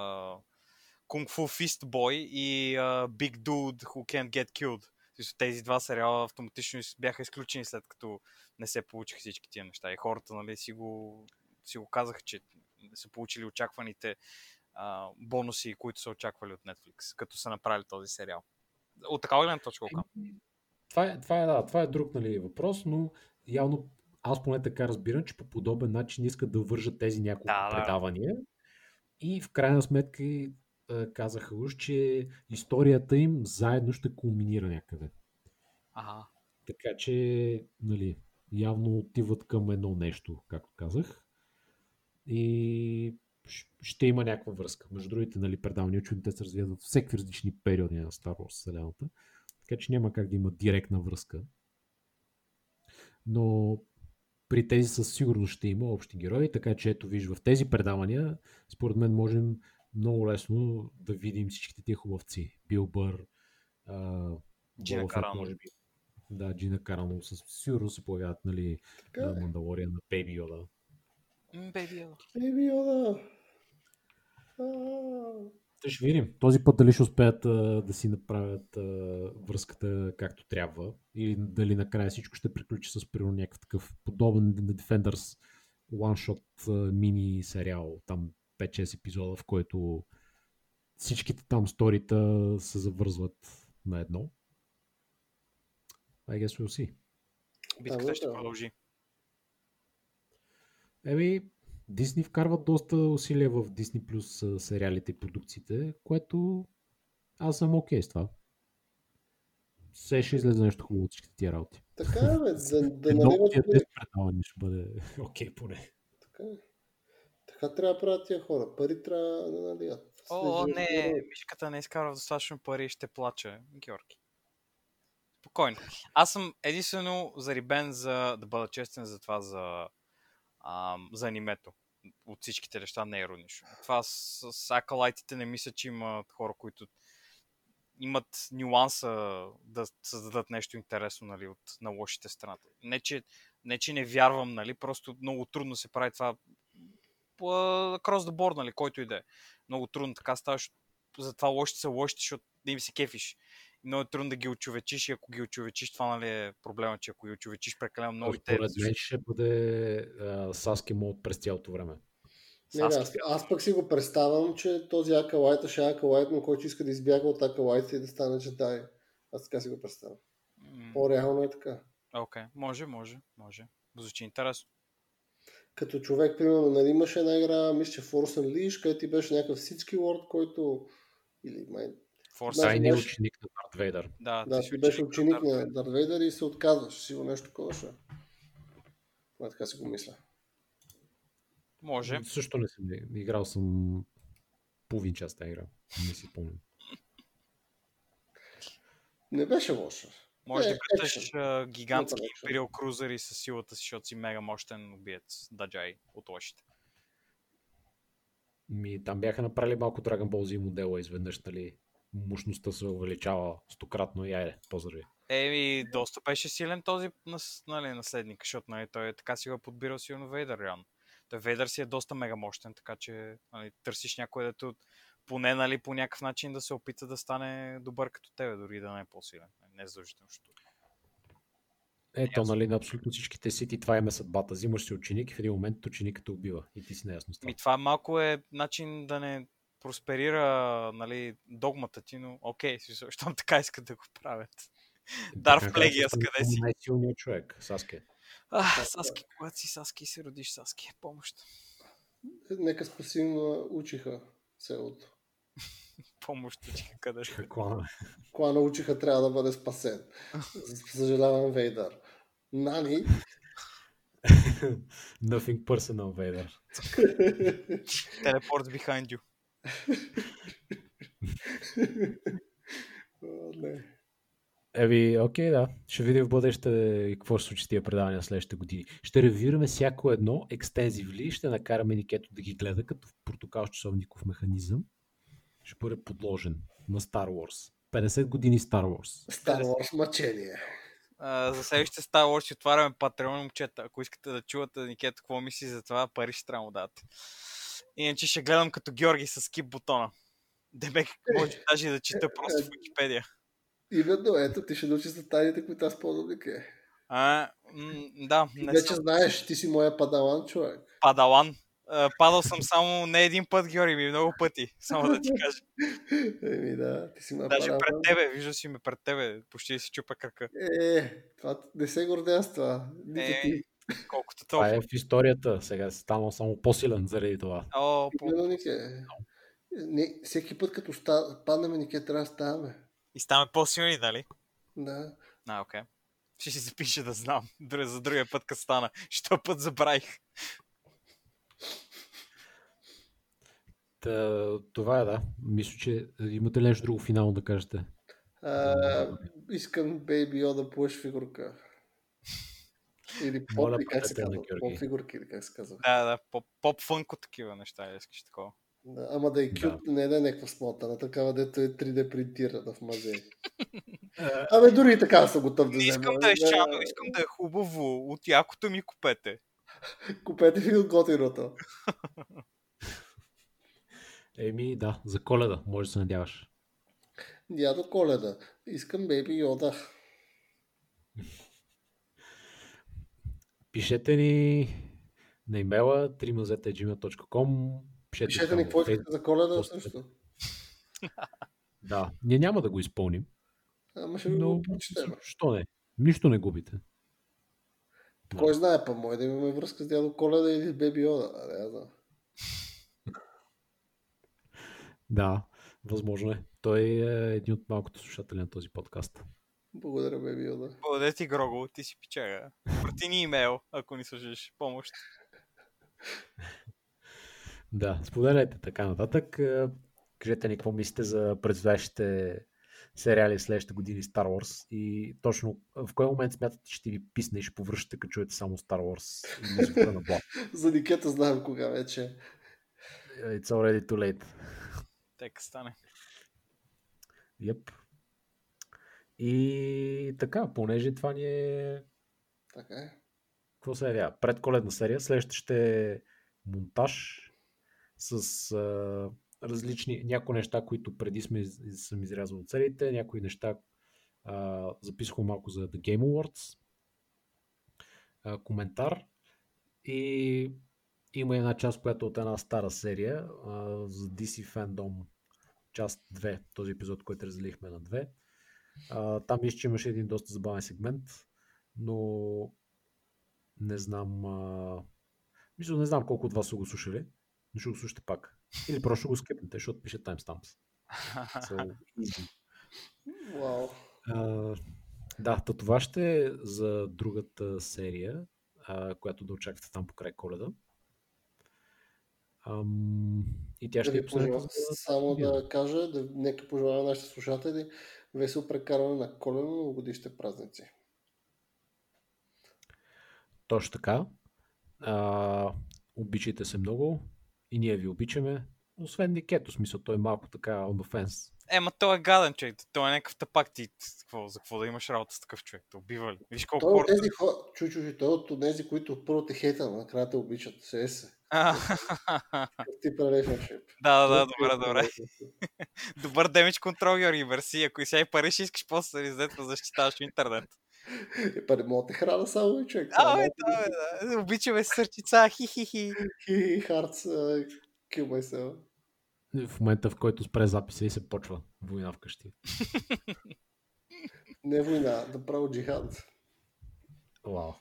Kung Fu Fist Boy и а, Big Dude Who Can't Get Killed. Тези два сериала автоматично бяха изключени след като не се получиха всички тия неща. И хората нали, си, го, си го казаха, че не са получили очакваните а, бонуси, които са очаквали от Netflix, като са направили този сериал. От такава гледна точка го. Това е, това е, да, това е друг нали, въпрос, но явно аз поне така разбирам, че по подобен начин искат да вържат тези няколко Да, да. предавания и в крайна сметка казаха уж, че историята им заедно ще кулминира някъде. Ага. Така че, нали, явно отиват към едно нещо, както казах. И ще има някаква връзка. Между другите, нали, предавания, че те се развиват в всеки различни периоди на Star Wars вселената. Така че няма как да има директна връзка. Но при тези със сигурност ще има общи герои, така че ето виж в тези предавания, според мен можем много лесно да видим всичките тия хубавци. Бил Бър, а, Джина Карано. може би. Да, Джина Карано със сигурност се появяват, нали, Така на е. Мандалориан, на Бейби Йода. Бейби Йода. Еми, Йода. Те ще видим. Този път дали ще успеят а, да си направят а, връзката както трябва или дали накрая всичко ще приключи с примерно някакъв такъв подобен на Defenders one-shot мини сериал, там 5-6 епизода, в който всичките там сторита се завързват на едно. I guess we'll see. Битката ще продължи. Еми, Дисни вкарват доста усилия в Disney Plus а, сериалите и продукциите, което аз съм окей с това. Все ще излезе нещо хубаво от всичките тия работи. Така е, бе, да, да Едно наливат... тия 10 предавания ще бъде окей поне. Така, е. така трябва да правят тия хора. Пари трябва да наливат. О, След не, мишката не изкарва достатъчно пари и ще плаче. Георги. Спокойно. Аз съм единствено зарибен за, да бъда честен за това, за, ам, за анимето. От всичките неща не е иронично. Това с, акалайтите не мисля, че има хора, които имат нюанса да създадат нещо интересно нали, от, на лошите страната. Не че, не, че не вярвам, нали, просто много трудно се прави това the board, нали, който и да е. Много трудно така става, защото затова лошите са лошите, защото да им се кефиш. Много е трудно да ги очовечиш и ако ги очовечиш, това нали е проблема, че ако ги очовечиш прекалено много. Според мен ще бъде а, Саски мод през цялото време. Не, не, аз, аз пък си го представям, че този Акалайт ще е Акалайт, но който иска да избяга от Акалайт и да стане джедай. Аз така си го представям. М, По-реално е така. Окей, може, може, може. Звучи интересно. Като човек, примерно, нали имаше една игра, мисля, че Force Unleashed, където ти беше някакъв всички лорд, който... Или май... Force Да, не е беше- ученик на Дарт Вейдър. Да, Да, си ти беше ученик на. Дарт Вейдър и се отказваш. Сигурно нещо такова ще. е. Поне така си го мисля. Може. Също не съм играл съм половин час тази игра. Не си спомням. Не беше лошо. Може да Е, гледаш екшен. а, гигантски. Imperial крузери с силата си, защото си мега мощен убиец Даджай от лошите. Ми, там бяха направили малко Dragon Ball Z модела изведнъж, нали, мощността се увеличава стократно и айде, поздрави. Еми, доста беше силен този нали, наследник, защото нали, той е така си го е подбирал силно Вейдър, реално. Той Вейдър си е доста мега мощен, така че нали, търсиш някой, дето поне нали, по някакъв начин да се опита да стане добър като тебе, дори да не е по-силен. Не е задължително, защото Ето, нали, на абсолютно всичките сити това им е съдбата. Взимаш си ученик и в един момент ученикът те убива. И ти си неясно с това. Ми, това малко е начин да не просперира нали, догмата ти, но окей, щом така искат да го правят. Дарф Така, Плегиас, съм къде си? Най-силният човек, Саске. А, Саски, когато си Саски се родиш Саски, е помощ. Нека спасим учиха селото. Помощ, че къде ще. Клана учиха трябва да бъде спасен. Съжалявам, Вейдър. Нали? Nothing personal, Vader. Телепорт behind you. О, не. Еви, окей, да. Ще видим в бъдеще какво ще се случи с тия предавания следващите години. Ще ревюираме всяко едно екстензивли, ще накараме Никето да ги гледа като в портокал часовников механизъм. Ще бъде подложен на Star Wars. 50 години Star Wars. Star Wars мъчение. А, за следващите Star Wars ще отваряме Patreon, момчета. Ако искате да чувате Никет какво мисли за това, пари ще трябва да дадете. Иначе ще гледам като Георги с скип бутона. Демек може даже да чета просто в Википедия. Именно, ето, ти ще научиш за тайните, които аз ползвам Нике. А, м- да, не вече съм знаеш, ти си моя падалан човек. падалан. А, Падал съм само не един път, Георги, ми много пъти. Само да ти кажа. Еми да, ти си моя Даже падалан. пред тебе, вижда си ме пред тебе. Почти си чупа кръка. Е, това не се гордея с това. Нито Е, ти. Колкото Това е в историята. Сега си станал само по-силен заради това. О, по... Нике. Не, всеки път като ста, паднем, никъде трябва да ставаме. И ставаме по-силни, нали? Да. А, окей. Ще си запиша да знам. Друг, за другия път, като стана. Що път забравих. Та, това е, да. Мисля, че имате ли нещо друго финално да кажете? А, искам Baby Yoda плъш фигурка. Или поп, Моля, как се на казва? Поп фигурки, или как се казва. Да, да, поп, поп-фънко такива неща, искаш такова. Да, ама да е кют, не да е някаква смотана, такава дето е 3D принтирана в мазе. Абе, дори и така съм готов да взема. искам да е щано, искам да е хубаво. От якото ми купете. Купете ви от готиното. Еми, да, за коледа, може да се надяваш. Дядо Коледа. Искам Baby Yoda. Пишете ни на имейла 3mazeta.gmail.com Пишете, Пишете ни какво искате за коледа също. Да, ние няма да го изпълним, Ама ще но го прочетем. що не? Нищо не губите. Кой знае, па може да имаме връзка с дядо Коледа или с Baby Yoda. А, не знам. Да, възможно е. Той е един от малкото слушатели на този подкаст. Благодаря, Baby Yoda. Благодаря ти, Грого, ти си пичага. Прати ни имейл, ако ни служиш помощ. Да, споделяйте така нататък. Е, Кажете ни какво мислите за предстоящите сериали в следващите години Star Wars и точно в кой момент смятате, че ще ви писне и ще повръщате, като чуете само Star Wars и на Блад. За Никета знаем кога вече. It's already too late. Тека стане. Yep. И така, понеже това ни е Така е. какво се явява? Предколедна серия. Следващата ще е монтаж с а, различни, някои неща, които преди сме, съм изрязал от целите, някои неща а, записахме малко за The Game Awards, а, коментар и има една част, която е от една стара серия а, за DC Fandom част 2, този епизод, който разделихме на две. А, там мисля, че имаше един доста забавен сегмент, но не знам. А... Мисля, не знам колко от вас са го слушали, но ще го слушате пак. Или просто го скипнете, защото пише timestamps. So. А, да, та това ще е за другата серия, а, която да очаквате там покрай коледа. Ам, и тя Да ще е ви последната. пожелавам за- само година. да кажа, да, нека пожелая на нашите слушатели весело прекарване на коледно новогодишните празници. Точно така. А, обичайте се много и ние ви обичаме. Освен Никето, смисъл, той е малко така on the fence. Ема, той е гаден човек. Той е някакъв тапак ти. Какво, за какво да имаш работа с такъв човек? Те убива ли? Виж колко Той е от хора... тези хора, чу, чу, чу, той е от тези, които първо те хейта, но накрая те обичат. Се се. А, Ти relationship. да, да, добре, добре. Добър демидж контрол, Георги, мерси. Ако и сега и пари ще искаш после да излезеш да защитаваш в интернет. Е, па не мога да те храна само и човек. А, бе, да, бе, да. Обичаме сърчица, хи-хи-хи. Хи, хартс, kill myself. В момента, в който спре записа и се почва война вкъщи. Не война, да право джихад. Вау. А,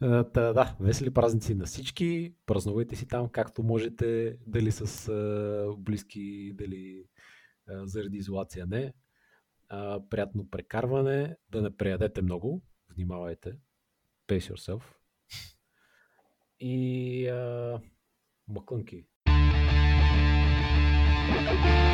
Та, да, весели празници на всички. Празнувайте си там както можете, дали с близки, дали заради изолация не. Приятно прекарване, да не преядете много, внимавайте. Pace yourself. И а, мъкънки. Thank you.